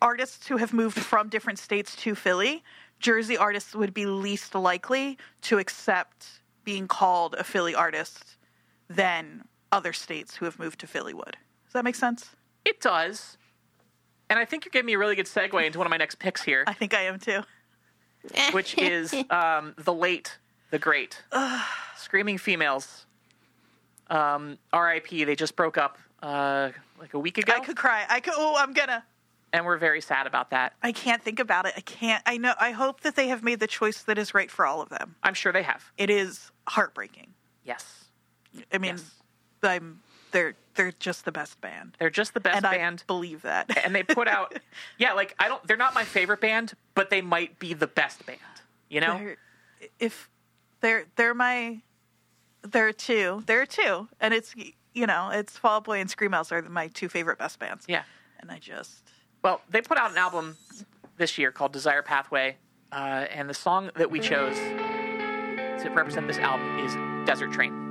artists who have moved from different states to Philly, Jersey artists would be least likely to accept being called a Philly artist than other states who have moved to Philly would. Does that make sense? it does. And I think you're giving me a really good segue into one of my next picks here, I think I am too. which is um, the late, the great, Screaming Females. Um, R.I.P. They just broke up uh, like a week ago, I could cry. I could. Oh, I'm gonna. and we're very sad about that. I can't think about it. I can't. I know. I hope that they have made the choice that is right for all of them. I'm sure they have. It is heartbreaking. Yes, I mean, Yes. I'm they're they're just the best band, they're just the best and band. I believe that. and they put out, yeah, like I don't. They're not my favorite band, but they might be the best band. You know? They're- if they're they're my they're two they're two, and it's you know it's Fall Out Boy and Screamales are my two favorite best bands. Yeah. and I just Well, they put out an album this year called Desire Pathway, uh, and the song that we chose to represent this album is Desert Train.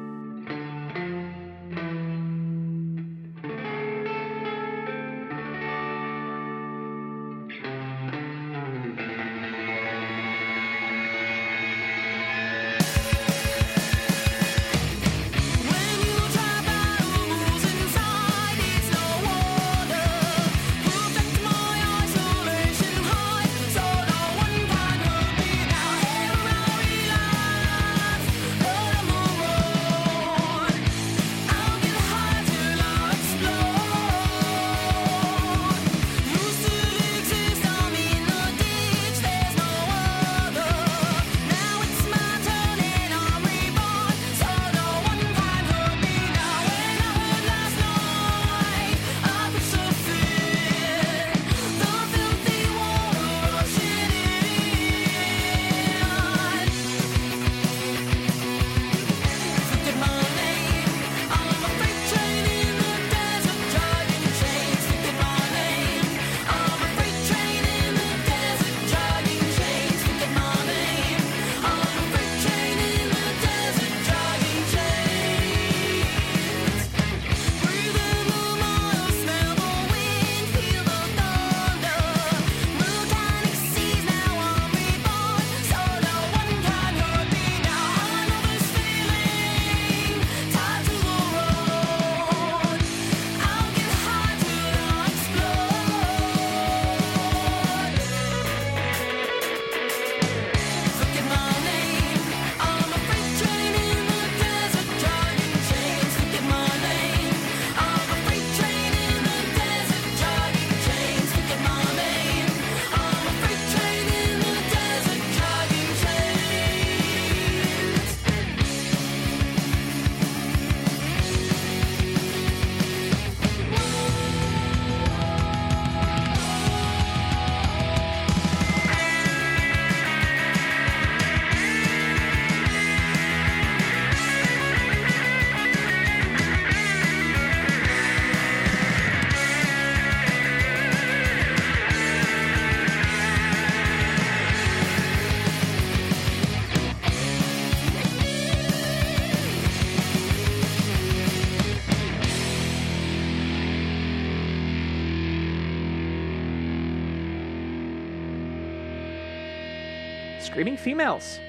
Screaming Females.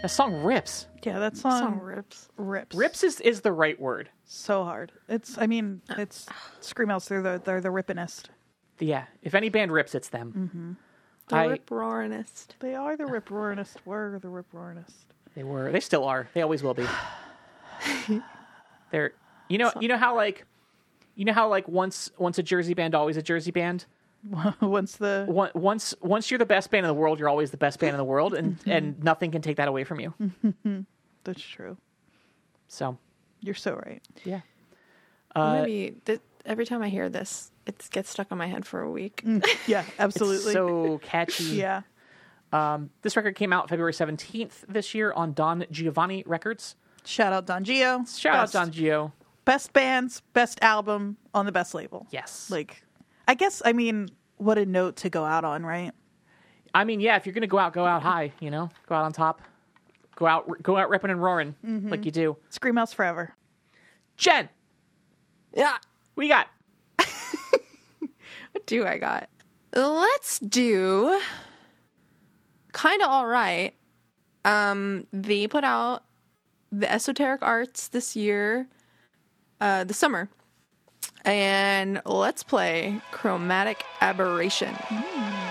That song rips. Yeah, that song, Song rips. rips. Rips is, is the right word. so hard. It's. I mean, it's Screamales. They're the they're the rippinest. Yeah, if any band rips, it's them. Mm-hmm. The I rip roaringest. They are the rip roaringest. Were the rip roaringest. they were they still are. They always will be. They're you know you know how like you know how like once once a Jersey band always a Jersey band. Once the Once once once you're the best band in the world, you're always the best band in the world, and and nothing can take that away from you. that's true. So You're so right. yeah. Uh, Maybe th- every time I hear this, it gets stuck in my head for a week. Yeah, It's absolutely. so catchy. yeah. Um, this record came out February 17th this year on Don Giovanni Records. Shout out Don Gio. Shout best, out Don Gio. Best bands, best album on the best label. Yes. Like, I guess I mean, what a note to go out on, right? I mean, yeah, if you're gonna go out, go out high. You know, go out on top. Go out, go out ripping and roaring like you do. Scream House forever. Jenn, yeah. we got? What do I got? Let's do kind of all right. Um, they put out the esoteric arts this year, uh, the summer, and let's play chromatic aberration. Here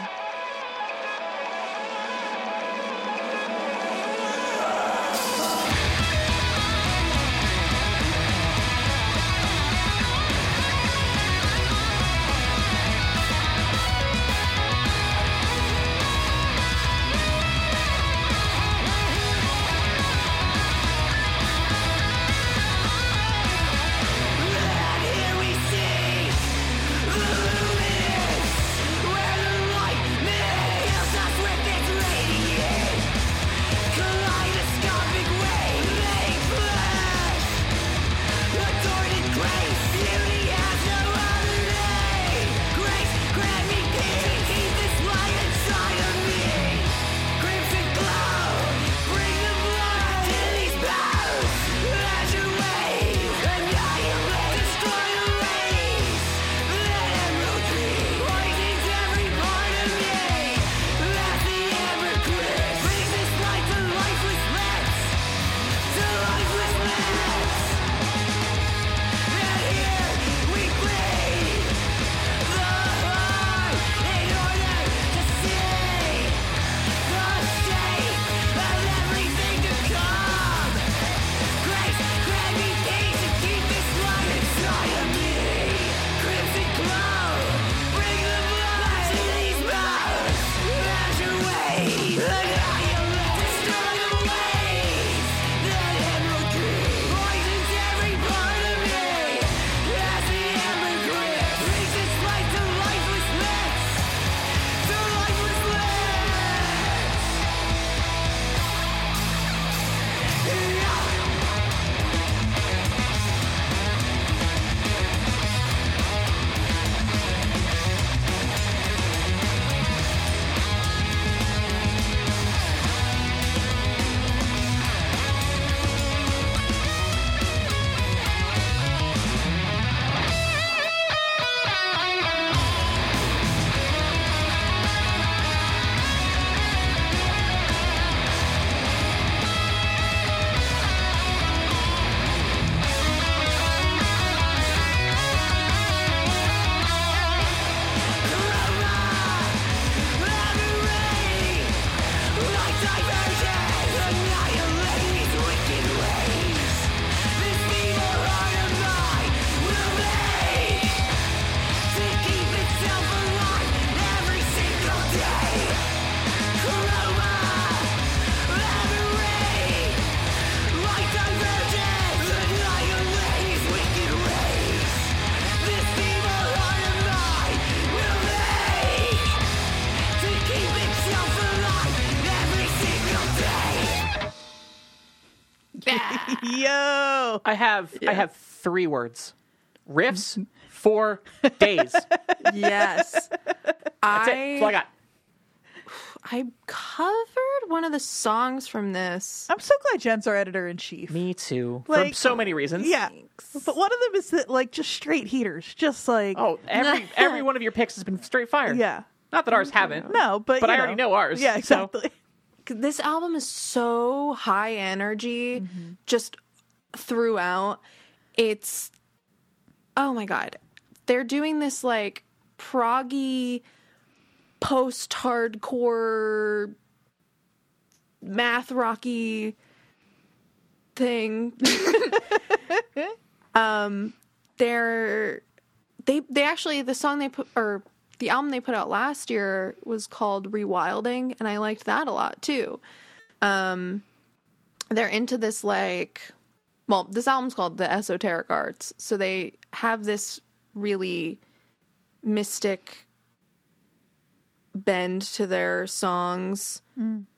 Yo. I have I have three words: riffs for days. That's Yes. it. That's all I I got. I covered one of the songs from this. I'm so glad Jenn's our editor in chief. Me too. For so many reasons. Yeah. Thanks. But one of them is that like just straight heaters. Just like Oh, every every one of your picks has been straight fire. yeah. Not that ours haven't. No, but But you I already know ours, Yeah, so- exactly. this album is so high energy mm-hmm. just throughout. It's oh my god. They're doing this like proggy post hardcore math rocky thing. um they're they they actually the song they put or the album they put out last year was called Rewilding and I liked that a lot too. Um they're into this like well, this album's called The Esoteric Arts. So they have this really mystic bend to their songs.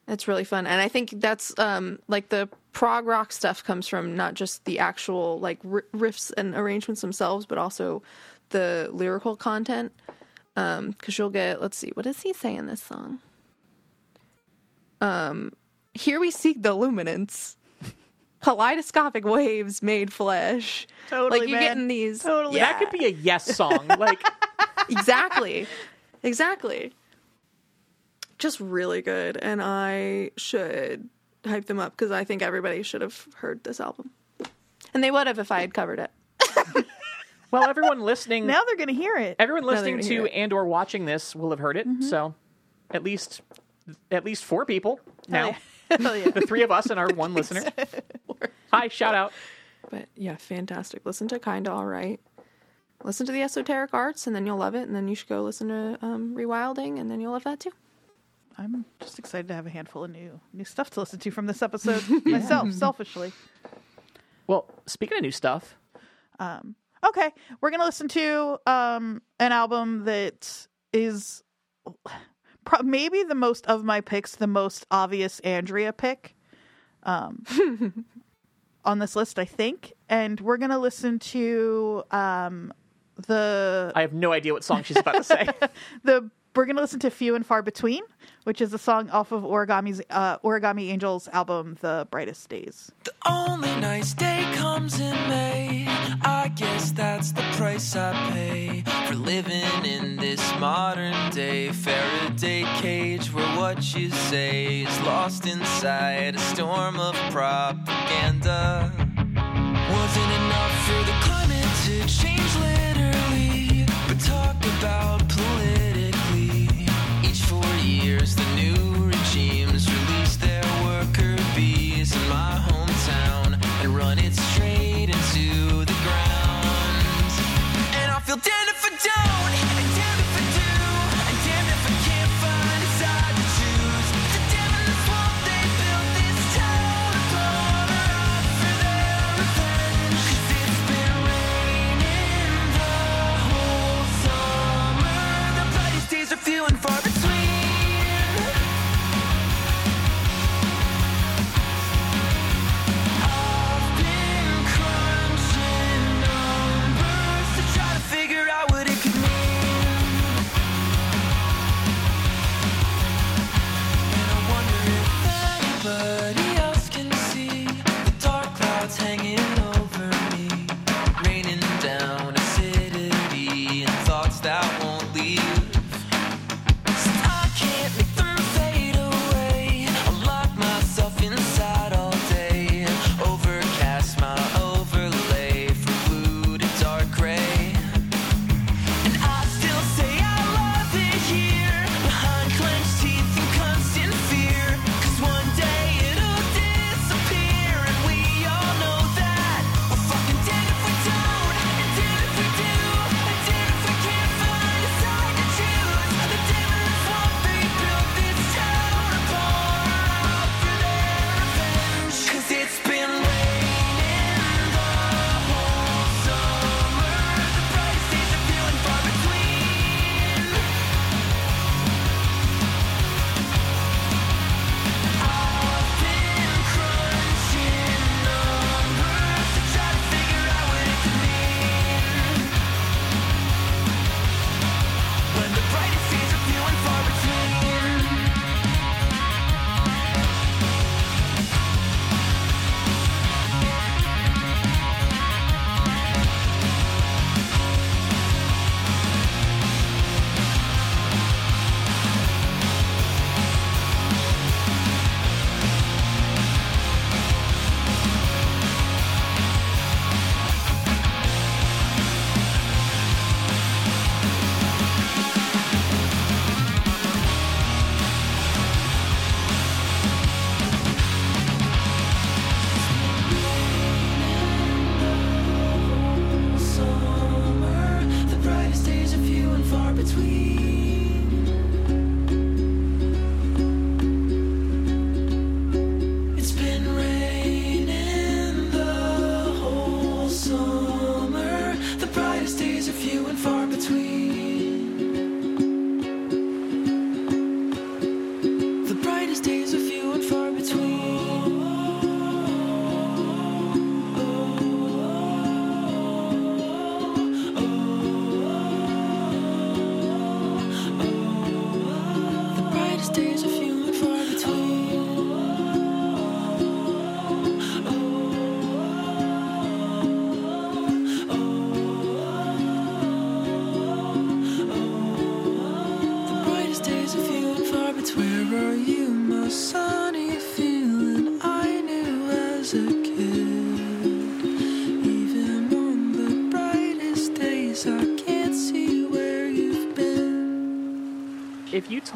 It's really fun. And I think that's um like the prog rock stuff comes from not just the actual like r- riffs and arrangements themselves, but also the lyrical content. Um cuz you'll get let's see, what does he say in this song? Um here we seek the luminance. Kaleidoscopic waves made flesh. Totally, like you're man. getting these Totally. That could be a yes song. Like exactly exactly just really good and i should hype them up because i think everybody should have heard this album and they would have if i had covered it well, everyone listening Now they're going to hear it. everyone listening gonna to hear it. and or watching this will have heard it. Mm-hmm. So at least at least four people now. Hell yeah. The three of us and our one listener. Hi, shout out. but yeah fantastic. Listen to kinda alright. Listen to the esoteric arts and then you'll love it and then you should go listen to um, rewilding and then you'll love that too. I'm just excited to have a handful of new new stuff to listen to from this episode myself, selfishly. Well, speaking of new stuff, Okay, we're gonna listen to um, an album that is pro- maybe the most of my picks, the most obvious Andrea pick. Um, on this list, I think. And we're gonna listen to um, the I have no idea what song she's about to say. the we're gonna listen to "Few and Far Between," which is a song off of Origami's uh, Origami Angels album, "The Brightest Days." The only nice day comes in May. I guess that's the price I pay for living in this modern day Faraday cage where what you say is lost inside a storm of propaganda. Wasn't enough for the climate to change literally, but talk about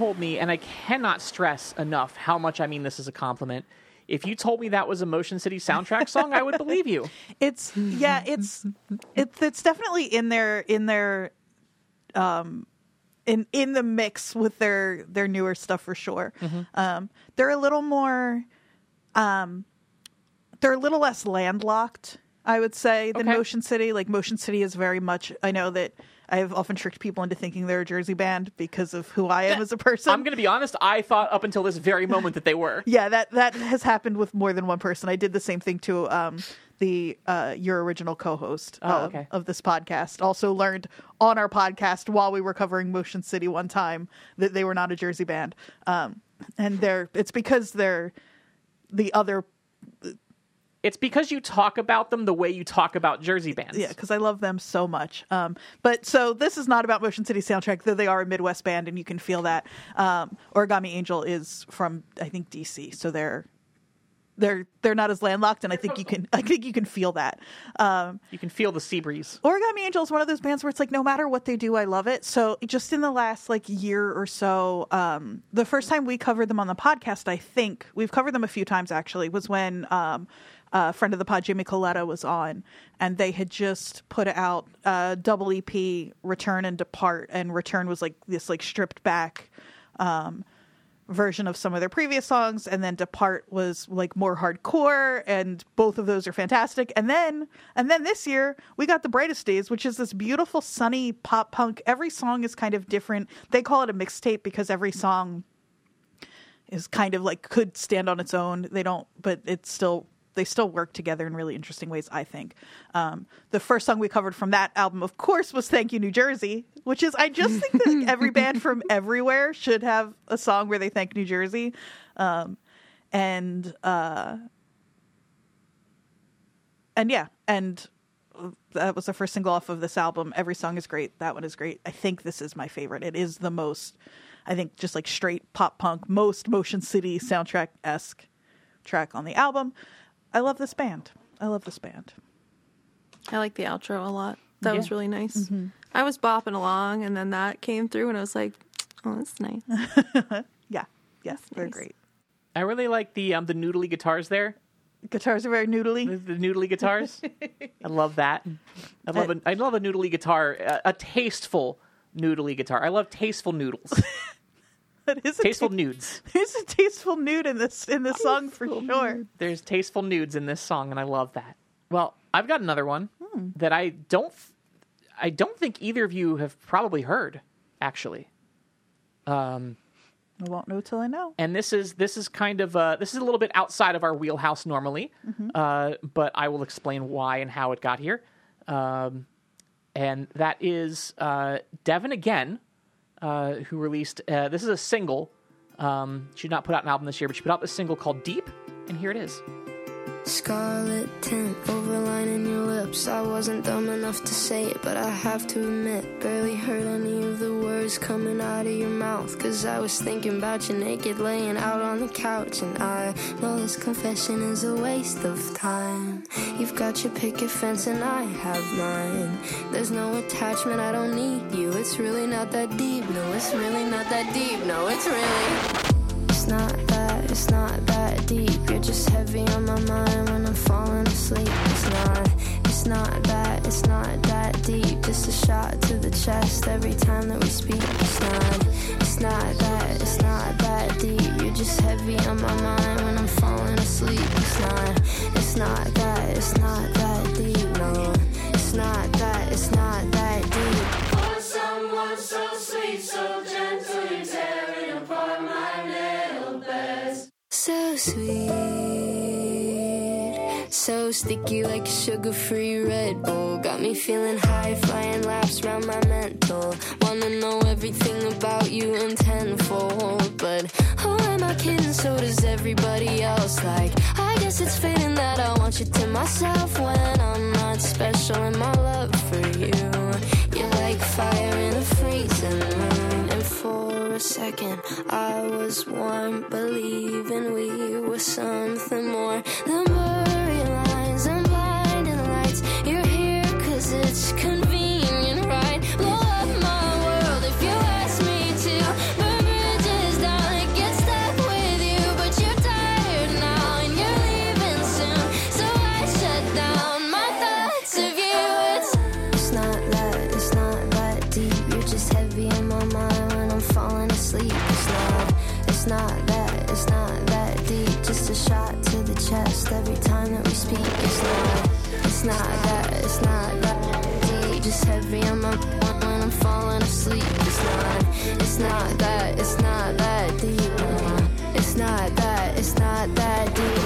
told me, and I cannot stress enough how much I mean this as a compliment, if you told me that was a Motion City soundtrack song, I would believe you. It's yeah, it's it's it's definitely in their in their um in in the mix with their their newer stuff for sure. Um they're a little more um they're a little less landlocked, I would say, than Okay. Motion City. Like Motion City is very much I know that I've often tricked people into thinking they're a Jersey band because of who I am as a person. I'm going to be honest, I thought up until this very moment that they were. Yeah, that that has happened with more than one person. I did the same thing to um, the uh, your original co-host Oh, uh, okay. of this podcast. Also learned on our podcast while we were covering Motion City one time that they were not a Jersey band, um, and they're it's because they're the other It's because you talk about them the way you talk about Jersey bands. yeah because I love them so much. Um, but so this is not about Motion City soundtrack, though they are a Midwest band, and you can feel that. Um, Origami Angel is from I think DC, so they're. They're they're not as landlocked, and I think you can I think you can feel that. Um, You can feel the sea breeze. Origami Angel is one of those bands where it's like no matter what they do, I love it. So just in the last like year or so, um, the first time we covered them on the podcast, I think we've covered them a few times actually, was when um, a friend of the pod, Jimmy Coletta, was on, and they had just put out a double EP, Return and Depart, and Return was like this like stripped back. Um, version of some of their previous songs and then depart was like more hardcore and both of those are fantastic. And then and then this year we got the brightest days which is this beautiful sunny pop punk. Every song is kind of different. They call it a mixtape because every song is kind of like could stand on its own. They don't but it's still they still work together in really interesting ways i think. Um, the first song we covered from that album of course was thank you new jersey which is i just think that every band from everywhere should have a song where they thank new jersey. Um, and uh, and yeah and that was the first single off of this album every song is great that one is great. I think this is my favorite. It is the most i think just like straight pop punk most motion city soundtrack esque track on the album i love this band i love this band I like the outro a lot. That was really nice. Mm-hmm. I was bopping along, and then that came through, and I was like, "Oh, that's nice." yeah yes they're nice. great I really like the um, the noodly guitars there. guitars are very noodly The, the noodly guitars. I love that. I love a, I love a noodly guitar, a, a tasteful noodly guitar. I love tasteful noodles, That is a tasteful ta- nudes. there's a tasteful nude in this in this song for sure There's tasteful nudes in this song, and I love that. Well, I've got another one that I don't, I don't think either of you have probably heard, actually. Um, i won't know till i know and this is this is kind of uh, this is a little bit outside of our wheelhouse normally, uh, but I will explain why and how it got here. Um, and that is uh, Devon Again, uh, who released uh, this is a single. Um, she did not put out an album this year, but she put out this single called Deep, and here it is. Scarlet tint overlining your lips. I wasn't dumb enough to say it, but I have to admit, barely heard any of the words coming out of your mouth. Cause I was thinking about you naked laying out on the couch. And I know this confession is a waste of time. You've got your picket fence, and I have mine. There's no attachment, I don't need you. It's really not that deep. No, it's really not that deep. No, it's really. It's not that, it's not that deep. You're just heavy on my mind when I'm falling asleep. It's not, it's not that, it's not that deep. Just a shot to the chest every time that we speak. It's not, it's not that, it's not that deep. You're just heavy on my mind when I'm falling asleep. It's not, it's not that, it's not that deep. No, it's not that, it's not that deep. For Someone so sweet, so gentle, you're tearing So sweet, so sticky like sugar free Red Bull. Got me feeling high, flying laps around my mental. Wanna know everything about you in tenfold. But who am I kidding? So does everybody else. Like, I guess it's fitting that I want you to myself when I'm not special in my love for you. You're like fire in a freezing for a second, I was one, believing we were something more than blurry it's not that, it's not that deep. It's not that, it's not that deep.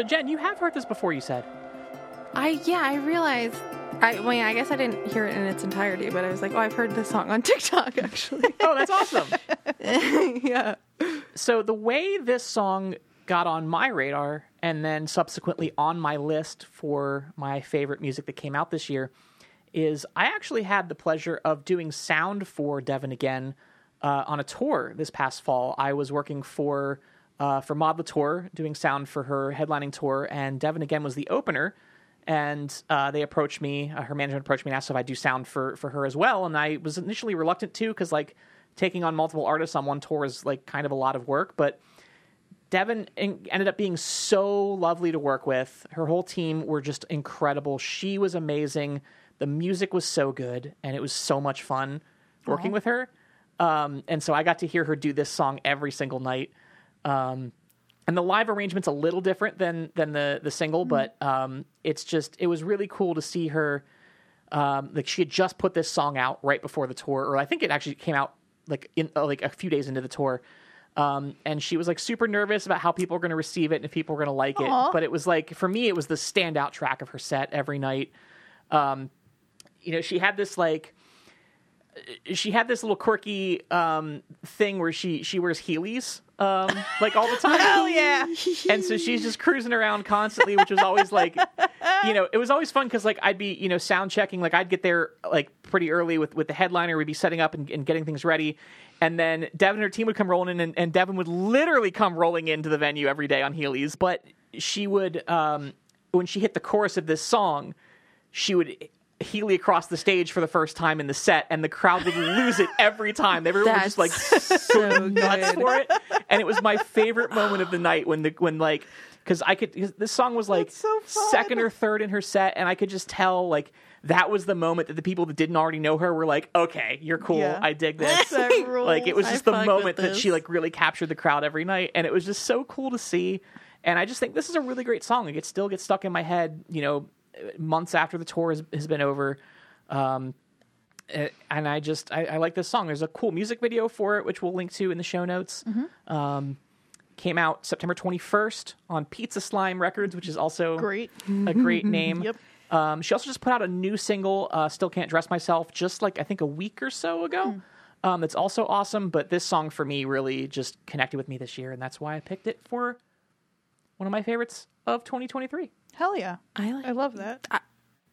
So Jenn, you have heard this before. You said. I yeah, I realized. I well, yeah, I guess I didn't hear it in its entirety, but I was like, oh, I've heard this song on TikTok actually. Oh, that's awesome. yeah. so the way this song got on my radar and then subsequently on my list for my favorite music that came out this year is I actually had the pleasure of doing sound for Devon Again uh, on a tour this past fall. I was working for uh, for Maude Latour, doing sound for her headlining tour, and Devon Again was the opener. And uh, they approached me. Uh, her management approached me and asked if I do sound for for her as well. And I was initially reluctant to because like taking on multiple artists on one tour is like kind of a lot of work, but Devon en- ended up being so lovely to work with. Her whole team were just incredible. She was amazing. The music was so good, and it was so much fun working with her. Um, and so I got to hear her do this song every single night. Um, and the live arrangement's a little different than than the the single, but um, it's just it was really cool to see her. Um, like she had just put this song out right before the tour, or I think it actually came out like in uh, like a few days into the tour. Um, and she was like super nervous about how people were going to receive it and if people were going to like Aw. it. But it was like for me, it was the standout track of her set every night. Um, you know, she had this like she had this little quirky um, thing where she she wears Heelys um, like all the time. Hell yeah. and so she's just cruising around constantly, which was always like, you know, it was always fun because like I'd be you know sound checking, like I'd get there like pretty early with with the headliner, we'd be setting up and, and getting things ready, and then Devon and her team would come rolling in, and, and Devon would literally come rolling into the venue every day on Heelys, but she would um, when she hit the chorus of this song, she would. Healy across the stage for the first time in the set, and the crowd would lose it every time. Everyone was just like so nuts for it, and it was my favorite moment of the night when the when like because I could 'cause this song was like so second or third in her set, and I could just tell like that was the moment that the people that didn't already know her were like, okay, you're cool, Yeah. I dig this. Like it was I just the moment that she like really captured the crowd every night, and it was just so cool to see. And I just think this is a really great song. Like it still gets stuck in my head, you know, months after the tour has, has been over. Um, eh, and I just I, I like this song. There's a cool music video for it, which we'll link to in the show notes. Um, came out September 21st on Pizza Slime Records, which is also Great. a great name. Yep. Um, she also just put out a new single, uh, "Still Can't Dress Myself," just like I think a week or so ago. Um, it's also awesome, but this song for me really just connected with me this year, and that's why I picked it for one of my favorites of 2023. Hell yeah. I like I love that.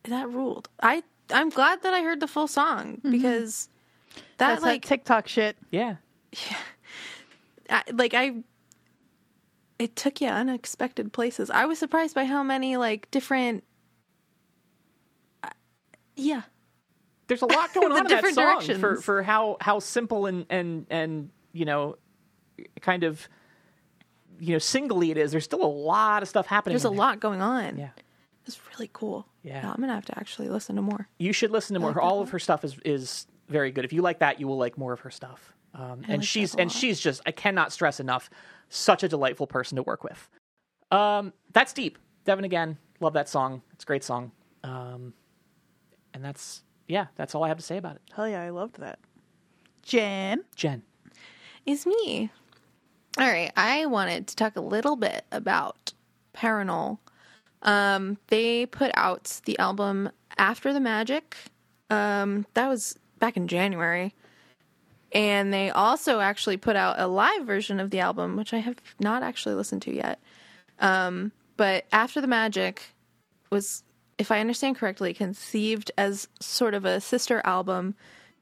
that ruled. I I'm glad that I heard the full song because that That's like that TikTok shit. Yeah. I, like I it took you unexpected places. I was surprised by how many like different uh, yeah. there's a lot going on in that different song for for how how simple and and and you know kind of you know singly it is. There's still a lot of stuff happening. There's a there. lot going on. Yeah. It's really cool. Yeah. I'm going to have to actually listen to more. You should listen to more. like that All a of her stuff is is very good. If you like that, you will like more of her stuff. Um, and like she's and she's just I cannot stress enough, such a delightful person to work with. Um, that's deep. Devon Again, love that song. It's a great song. Um, and that's yeah, that's all I have to say about it. Hell yeah, I loved that. Jenn. Jenn, is me. All right, I wanted to talk a little bit about Parannoul. Um, they put out the album After the Magic. Um, that was back in January. And they also actually put out a live version of the album, which I have not actually listened to yet. Um, but After the Magic was, if I understand correctly, conceived as sort of a sister album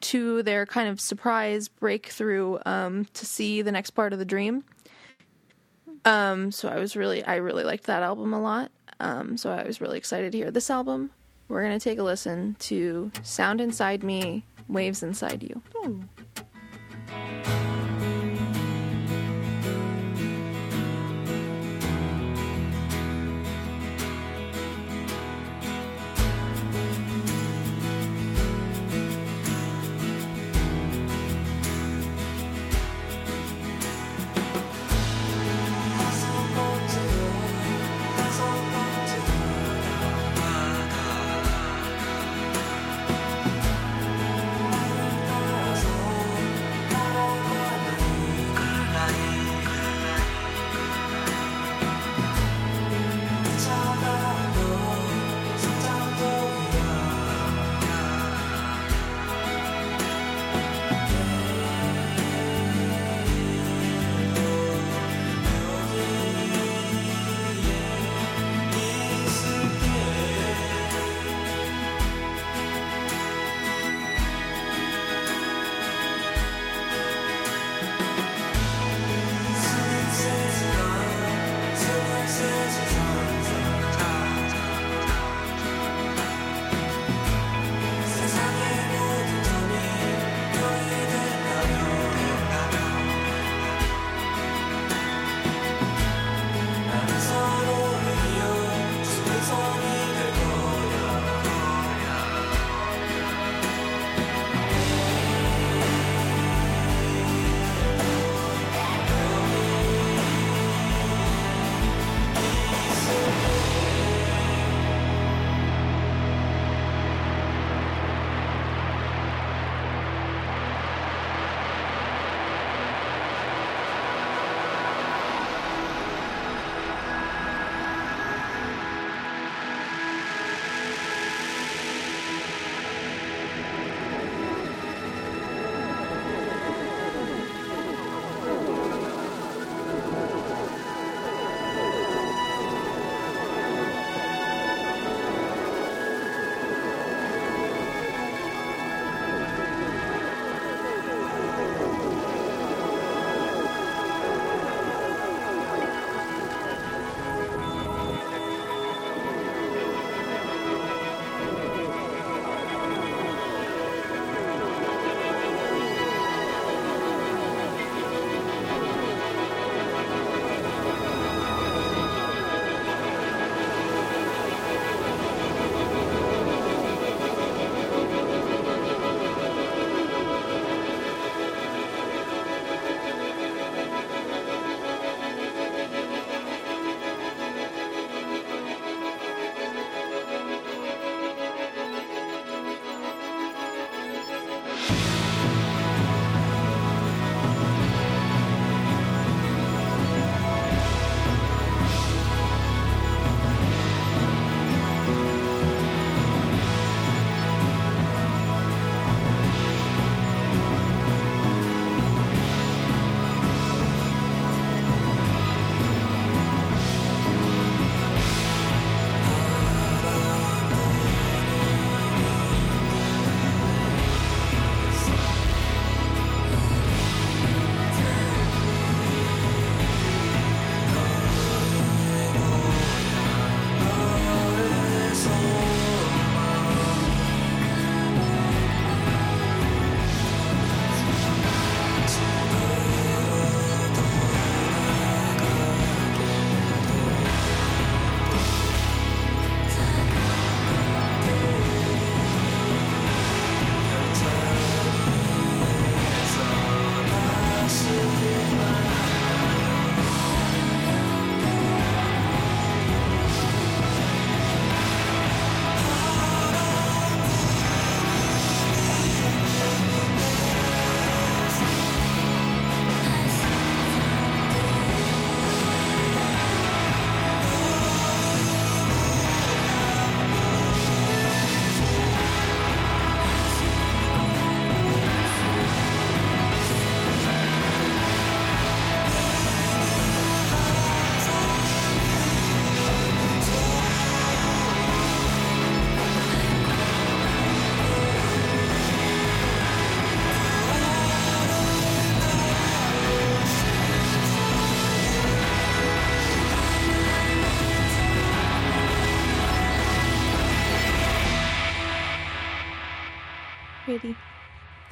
to their kind of surprise breakthrough um, to see the next part of the dream. Um, so I was really, I really liked that album a lot. Um, so I was really excited to hear this album. We're gonna take a listen to "Sound Inside Me, Waves Inside You."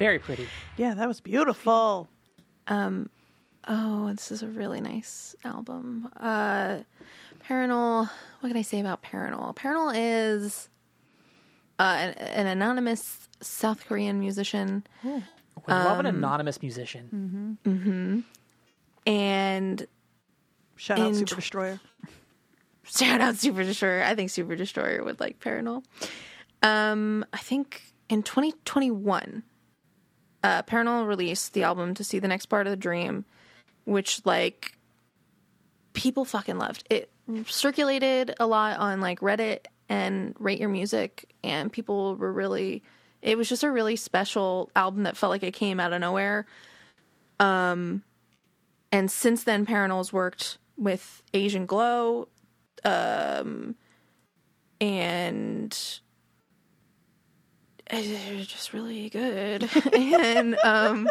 Very pretty. Yeah, that was beautiful. Um, Oh, this is a really nice album. Uh Parannoul, what can I say about Parannoul? Parannoul is uh, an, an anonymous South Korean musician We love Um, an anonymous musician. mm-hmm and Shout out Super tw- Destroyer. shout out Super Destroyer. I think Super Destroyer would like Parannoul. Um, I think in 2021, uh, Parannoul released the album to see the next part of the dream, which like people fucking loved. It circulated a lot on like Reddit and Rate Your Music, and people were really. It was just a really special album that felt like it came out of nowhere. Um, and since then, Parannoul's worked with Asian Glow, um, and it's just really good. and um,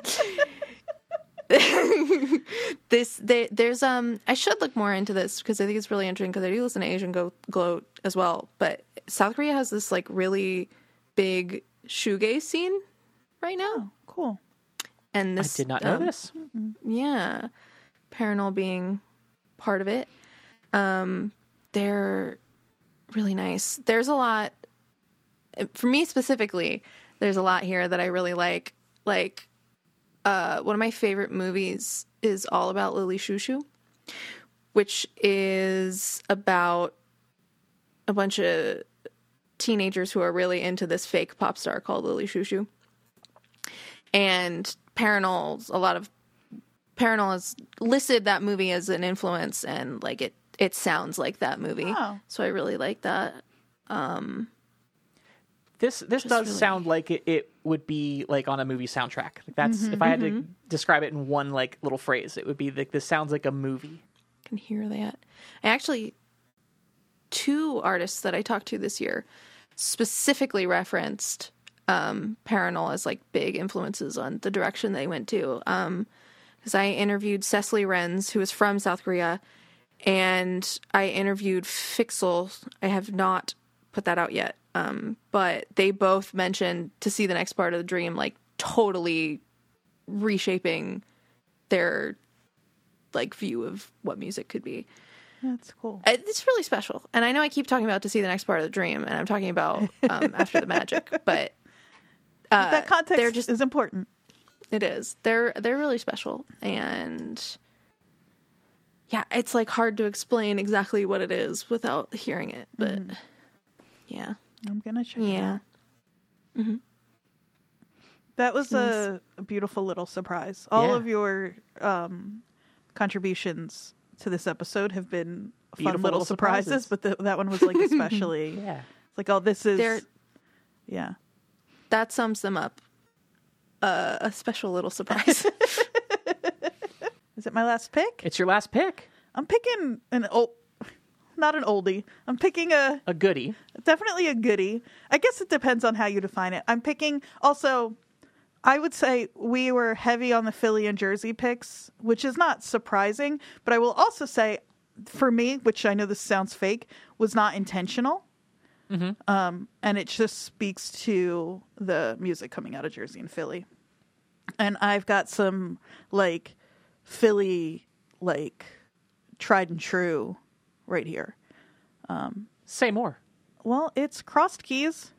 this they, there's um I should look more into this because I think it's really interesting because I do listen to Asian Go- Glow as well. But South Korea has this like really big shoegaze scene right now, Cool. and this I did not know um, this. yeah Parannoul being part of it um they're really nice there's a lot for me specifically there's a lot here that i really like like uh one of my favorite movies is all about Lily Chou-Chou which is about a bunch of teenagers who are really into this fake pop star called Lily Chou-Chou and Parannoul's a lot of Parannoul has listed that movie as an influence, and like it, it sounds like that movie. Oh. So I really like that. This this does really- sound like it, it would be like on a movie soundtrack. Like that's Mm-hmm, if I had to describe it in one like little phrase, it would be like this sounds like a movie. I can hear that. I actually two artists that I talked to this year specifically referenced um, Parannoul as like big influences on the direction they went to. Um, because I interviewed Cecily Renz, who is from South Korea, and I interviewed Fixel. I have not put that out yet, um, but they both mentioned to see the next part of the dream, like totally reshaping their like view of what music could be. That's cool. It's really special, and I know I keep talking about to see the next part of the dream, and I'm talking about um, after the magic, but uh, that context they're just is important. it is. They're they're really special, and yeah, it's like hard to explain exactly what it is without hearing it, but yeah, I'm gonna check. it yeah. out. That was a, a beautiful little surprise. All Yeah. of your um, contributions to this episode have been fun Beautiful little little surprises, surprises. but the, that one was like especially Yeah. It's like, oh, this is They're yeah. that sums them up. Uh, a special little surprise. Is it my last pick? It's your last pick. I'm picking an old, not an oldie. I'm picking a A goodie. definitely a goodie. I guess it depends on how you define it. I'm picking also. I would say we were heavy on the Philly and Jersey picks, which is not surprising. But I will also say, for me, which I know this sounds fake, was not intentional. Um, and it just speaks to the music coming out of Jersey and Philly. And I've got some like Philly, like tried and true right here. Um, Say more. Well, it's Crossed Keys,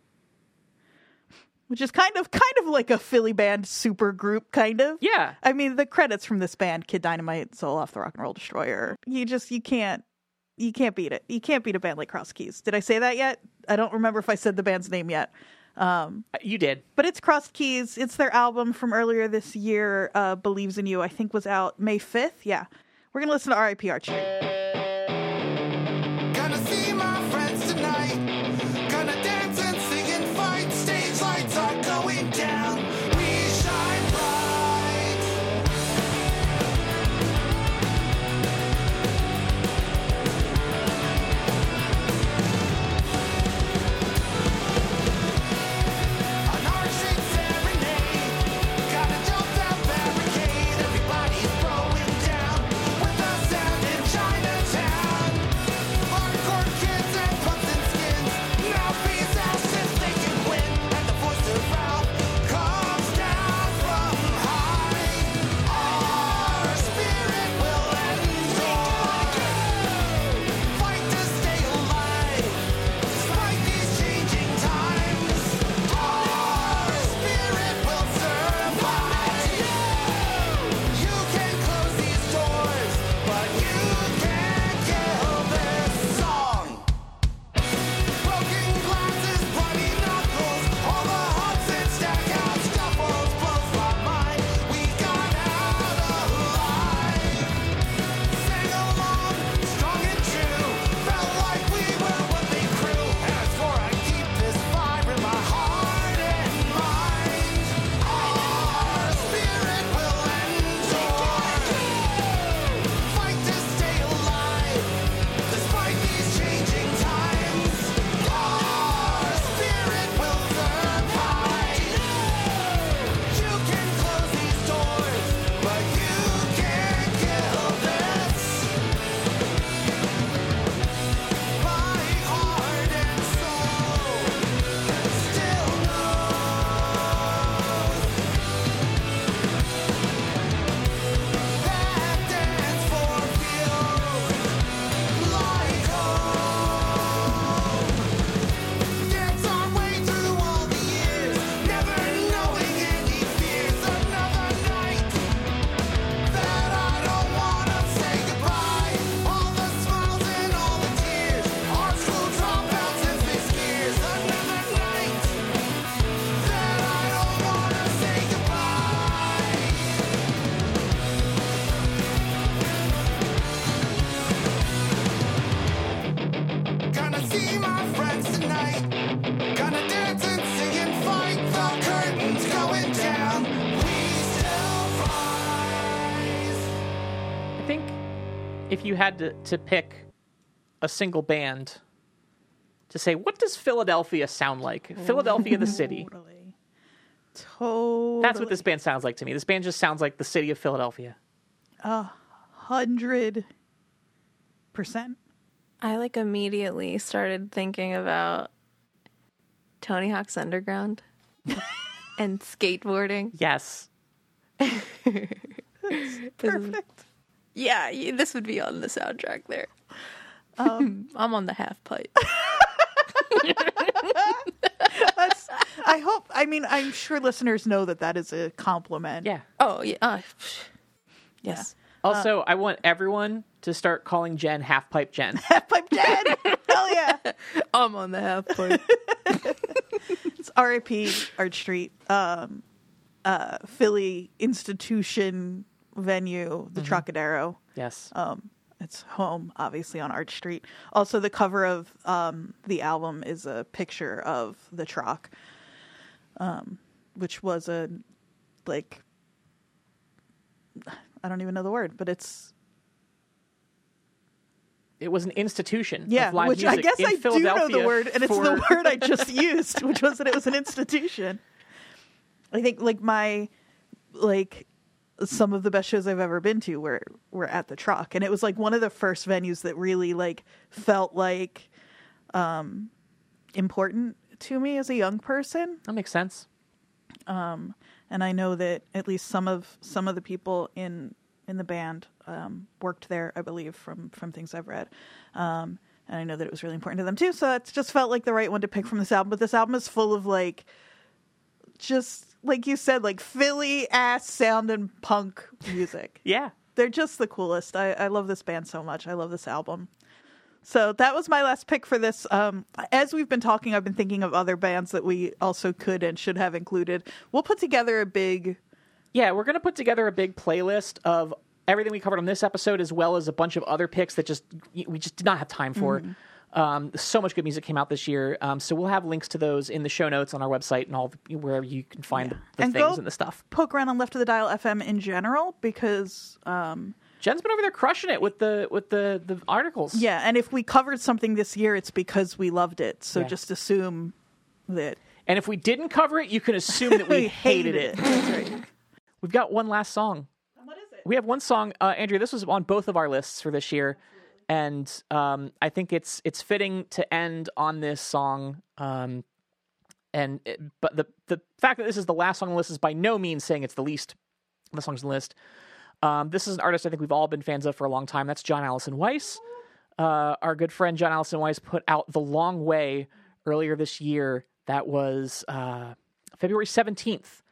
which is kind of kind of like a Philly band super group, kind of. Yeah. I mean, the credits from this band, Kid Dynamite, Soul Off the Rock and Roll Destroyer. You just you can't you can't beat it. You can't beat a band like Crossed Keys. Did I say that yet? I don't remember if I said the band's name yet. Uh, You did. But it's Crossed Keys. It's their album from earlier this year, uh, Believes in You, I think was out May 5th. Yeah. We're going to listen to R.I.P. Archie. I think if you had to, to pick a single band to say, what does Philadelphia sound like? Totally. Philadelphia, the city. Totally. That's what this band sounds like to me. This band just sounds like the city of Philadelphia. A hundred percent. I like immediately started thinking about Tony Hawk's Underground and skateboarding. Yes. Perfect. Yeah, this would be on the soundtrack there. I'm on the half pipe. I hope. I mean, I'm sure listeners know that that is a compliment. Yeah. Oh yeah. Uh, yes. Also, I want everyone to start calling Jenn Half Pipe Jenn. Half pipe Jenn! Hell yeah. I'm on the half pipe. It's R.I.P. Arch Street, um, uh, Philly institution venue, the Trocadero. yes. Um, it's home, obviously, on Arch Street. Also, the cover of um, the album is a picture of the Troc, um, which was a like I don't even know the word, but it's it was an institution. yeah, of live which I guess I do know the word, and it's for- the word I just used, which was that it was an institution. I think like my like some of the best shows I've ever been to were were at the Troc, and it was like one of the first venues that really like felt like um important to me as a young person. That makes sense. Um, and I know that at least some of some of the people in in the band um, worked there, I believe, from from things I've read. Um, and I know that it was really important to them too. So it just felt like the right one to pick from this album. But this album is full of like, just like you said, like Philly ass sound and punk music. Yeah. They're just the coolest. I, I love this band so much. I love this album. So that was my last pick for this. Um, as we've been talking, I've been thinking of other bands that we also could and should have included. We'll put together a big Yeah, we're going to put together a big playlist of everything we covered on this episode, as well as a bunch of other picks that just we just did not have time for. Mm-hmm. Um, so much good music came out this year, um, so we'll have links to those in the show notes on our website and all the, wherever you can find the, the And things and the stuff. poke around on Left of the Dial FM in general because um, Jenn's been over there crushing it with the with the the articles. yeah, and if we covered something this year, it's because we loved it. So Yeah. just assume that and if we didn't cover it, you can assume that we we hated it. That's right. We've got one last song. What is it? We have one song, uh, Andrea. This was on both of our lists for this year, and um, I think it's it's fitting to end on this song. Um, and it, but the the fact that this is the last song on the list is by no means saying it's the least the songs on the list. Um, this is an artist I think we've all been fans of for a long time. That's John Allison Weiss. Uh, our good friend John Allison Weiss put out "The Long Way" earlier this year. That was uh, February seventeenth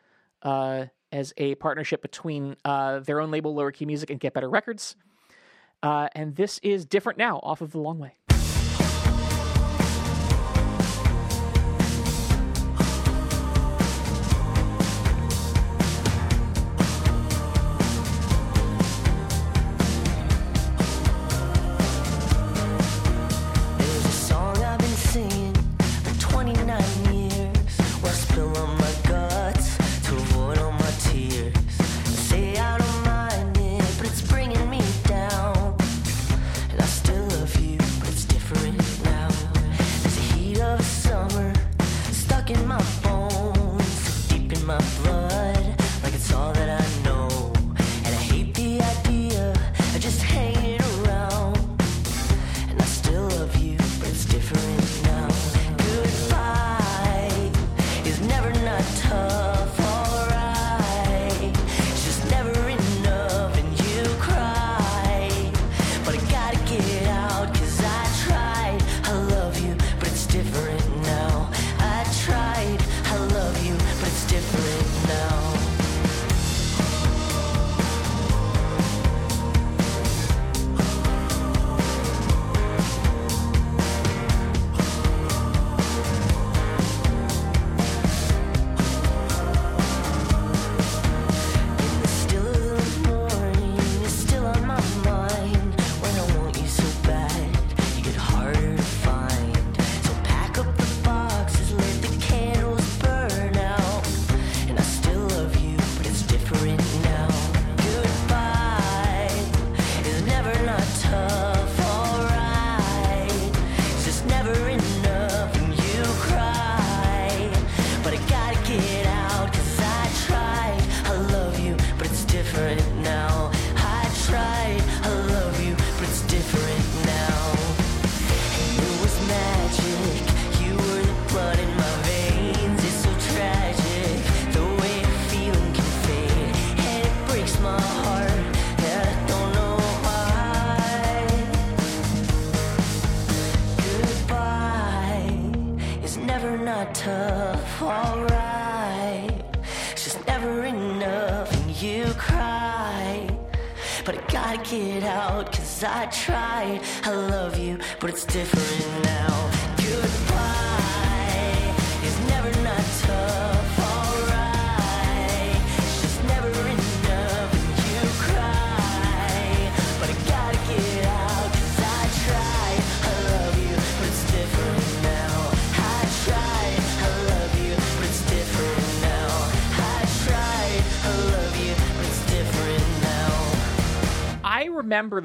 uh, as a partnership between uh, their own label, Lower Key Music, and Get Better Records. Uh, and this is different now, off of The Long Way.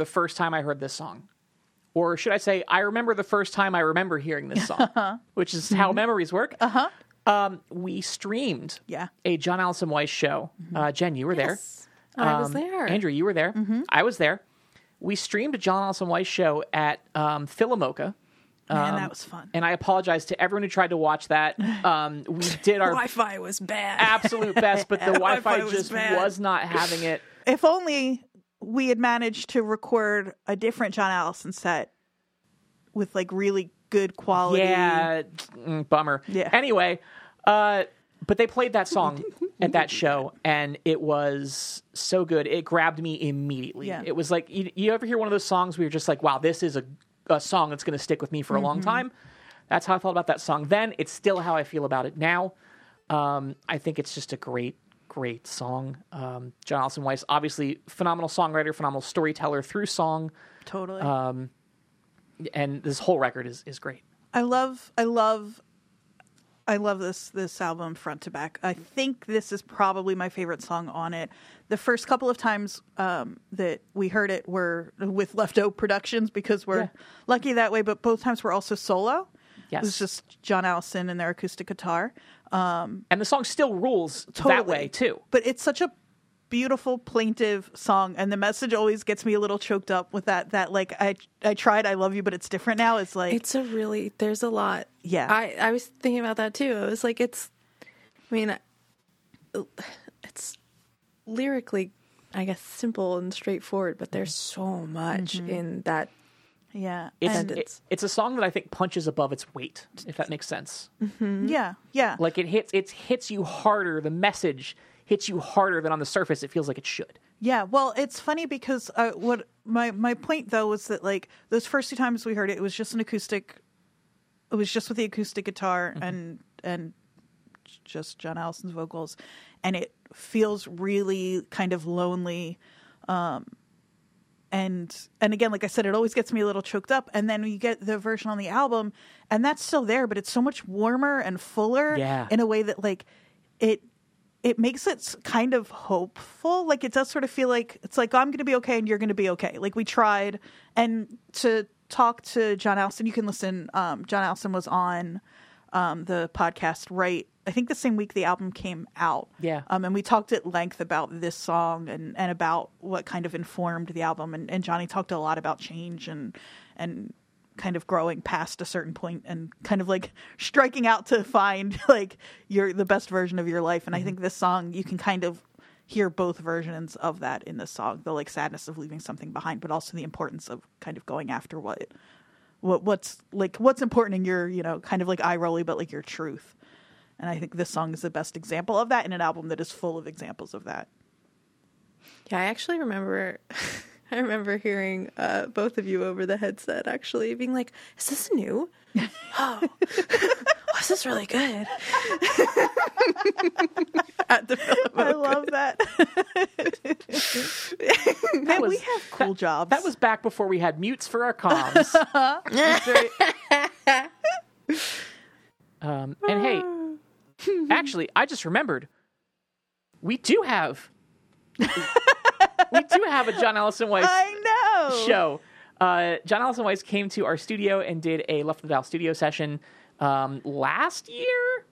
First time I heard this song. Or should I say, I remember the first time I remember hearing this song, which is how memories work. Uh huh. Um, we streamed Yeah. a John Allison Weiss show. Uh, Jenn, you were there. I was Um, there. Andrea, you were there. I was there. We streamed a John Allison Weiss show at um, PhilaMOCA. Man, that was fun. And I apologize to everyone who tried to watch that. Um, we did our Wi-Fi was bad. absolute best, but the Wi Fi Wi-Fi was just bad. was not having it. If only we had managed to record a different John Allison set with like really good quality. Yeah, mm, bummer. Yeah. Anyway, uh, but they played that song at that show, and it was so good. It grabbed me immediately. Yeah. It was like you, you ever hear one of those songs where you're just like, "Wow, this is a, a song that's going to stick with me for a Mm-hmm. long time." That's how I felt about that song then. It's still how I feel about it now. Um, I think it's just a great, great song. Um, John Allison Weiss, obviously phenomenal songwriter, phenomenal storyteller through song, Totally. Um, and this whole record is is great. I love I love I love this this album front to back. I think this is probably my favorite song on it. The first couple of times um, that we heard it were with Lefto Productions because we're Yeah. lucky that way, but both times were also solo. Yes. It was just John Allison and their acoustic guitar. Um, and the song still rules that Totally. way too. But it's such a beautiful plaintive song and the message always gets me a little choked up with that that like I I tried I love you but it's different now. It's like It's a really there's a lot. Yeah. I I was thinking about that too. It was like it's I mean it's lyrically I guess simple and straightforward, but there's so much mm-hmm. in that yeah. It's it's- it's a song that I think punches above its weight, if that makes sense. yeah. Yeah. Like it hits it hits you harder. The message hits you harder than on the surface it feels like it should. Yeah, well, it's funny because uh, what my my point though was that like those first two times we heard it, it was just an acoustic. It was just with the acoustic guitar and and just John Allison's vocals, and it feels really kind of lonely. Um, and and again, like I said, it always gets me a little choked up. And then you get the version on the album, and that's still there, but it's so much warmer and fuller Yeah. in a way that like it it makes it kind of hopeful. Like it does sort of feel like it's like I'm going to be okay and you're going to be okay. Like we tried, and to talk to John Allison, you can listen. Um, John Allison was on um, the podcast right. I think the same week the album came out. Yeah. Um, and we talked at length about this song and, and about what kind of informed the album. And, and Johnny talked a lot about change and and kind of growing past a certain point and kind of like striking out to find like your the best version of your life. And I think this song you can kind of hear both versions of that in this song. The like sadness of leaving something behind, but also the importance of kind of going after what what what's like what's important in your, you know, kind of like eye rolly, but like your truth. And I think this song is the best example of that in an album that is full of examples of that. Yeah, I actually remember I remember hearing uh, both of you over the headset actually being like, "Is this new? Oh, oh is really good?" At the I love that. Man, we have cool jobs. That was back before we had mutes for our comms. um, and hey, actually, I just remembered we do have we do have a John Allison Weiss I know. show. Uh, John Allison Weiss came to our studio and did a Left of the Dial studio session um, last year.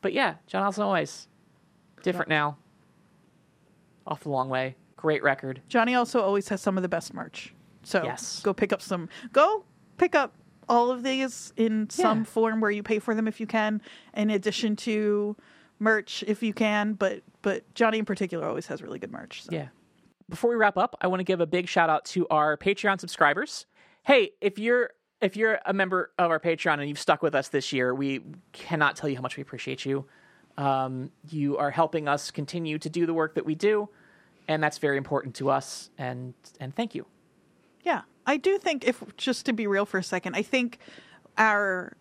But yeah, John Allison always different now. Off the long way, great record. Johnny also always has some of the best merch. So Yes. go pick up some. Go pick up all of these in some form where you pay for them if you can, in addition to merch if you can. But but Johnny in particular always has really good merch. So. Yeah. Before we wrap up, I want to give a big shout out to our Patreon subscribers. Hey, if you're if you're a member of our Patreon and you've stuck with us this year, we cannot tell you how much we appreciate you. Um, you are helping us continue to do the work that we do, and that's very important to us. And and thank you. Yeah, I do think if just to be real for a second, I think our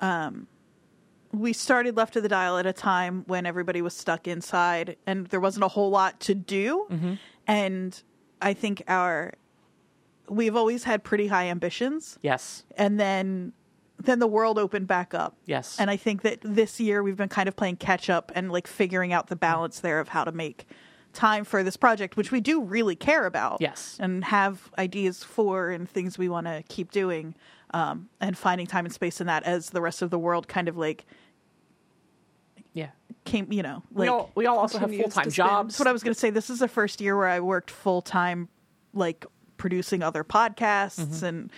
um we started left of the dial at a time when everybody was stuck inside and there wasn't a whole lot to do. And I think our we've always had pretty high ambitions Yes. and then then the world opened back up. Yes. And I think that this year we've been kind of playing catch up and like figuring out the balance there of how to make time for this project, which we do really care about. Yes. And have ideas for and things we want to keep doing. Um, and finding time and space in that as the rest of the world kind of like Yeah. came, you know, We like all we all also have full-time jobs. that's what I was going to say. This is the first year where I worked full time, like producing other podcasts, Mm-hmm. and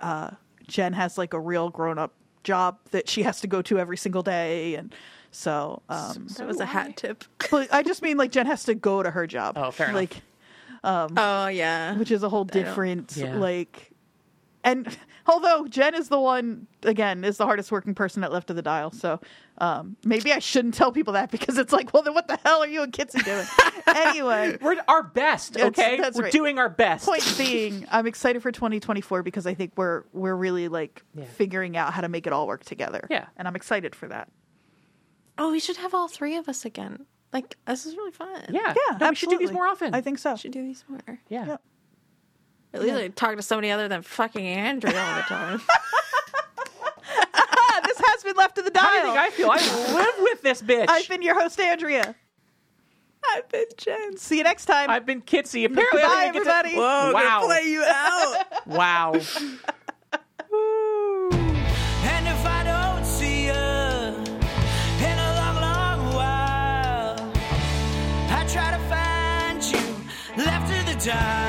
uh, Jenn has like a real grown up job that she has to go to every single day, and so. Um, That was a hat tip. but I just mean like Jenn has to go to her job. Oh, fair enough. like, Oh yeah. which is a whole different Yeah. like. And although Jenn is the one again is the hardest working person at left of the dial, so um, maybe I shouldn't tell people that because it's like, well, then what the hell are you and Kitzy doing? anyway, We're our best, okay? that's We're right. doing our best. point being, I'm excited for 2024 because I think we're we're really like Yeah. figuring out how to make it all work together. Yeah. and I'm excited for that. Oh, we should have all three of us again. Like this is really fun. Yeah. Yeah, No, we should do these more often. I think so. We should do these more. yeah. Yeah. At least I talk to somebody other than fucking Andrea all the time. This has been left of the dial. How do you think I feel? I live with this bitch. I've been your host, Andrea. I've been Jenn. See you next time. I've been Kitzy. Apparently, Bye, I didn't get to- everybody. Whoa, Wow. gonna play you out. Wow. And if I don't see you in a long, long while, I try to find you left of the dial, left of the dial.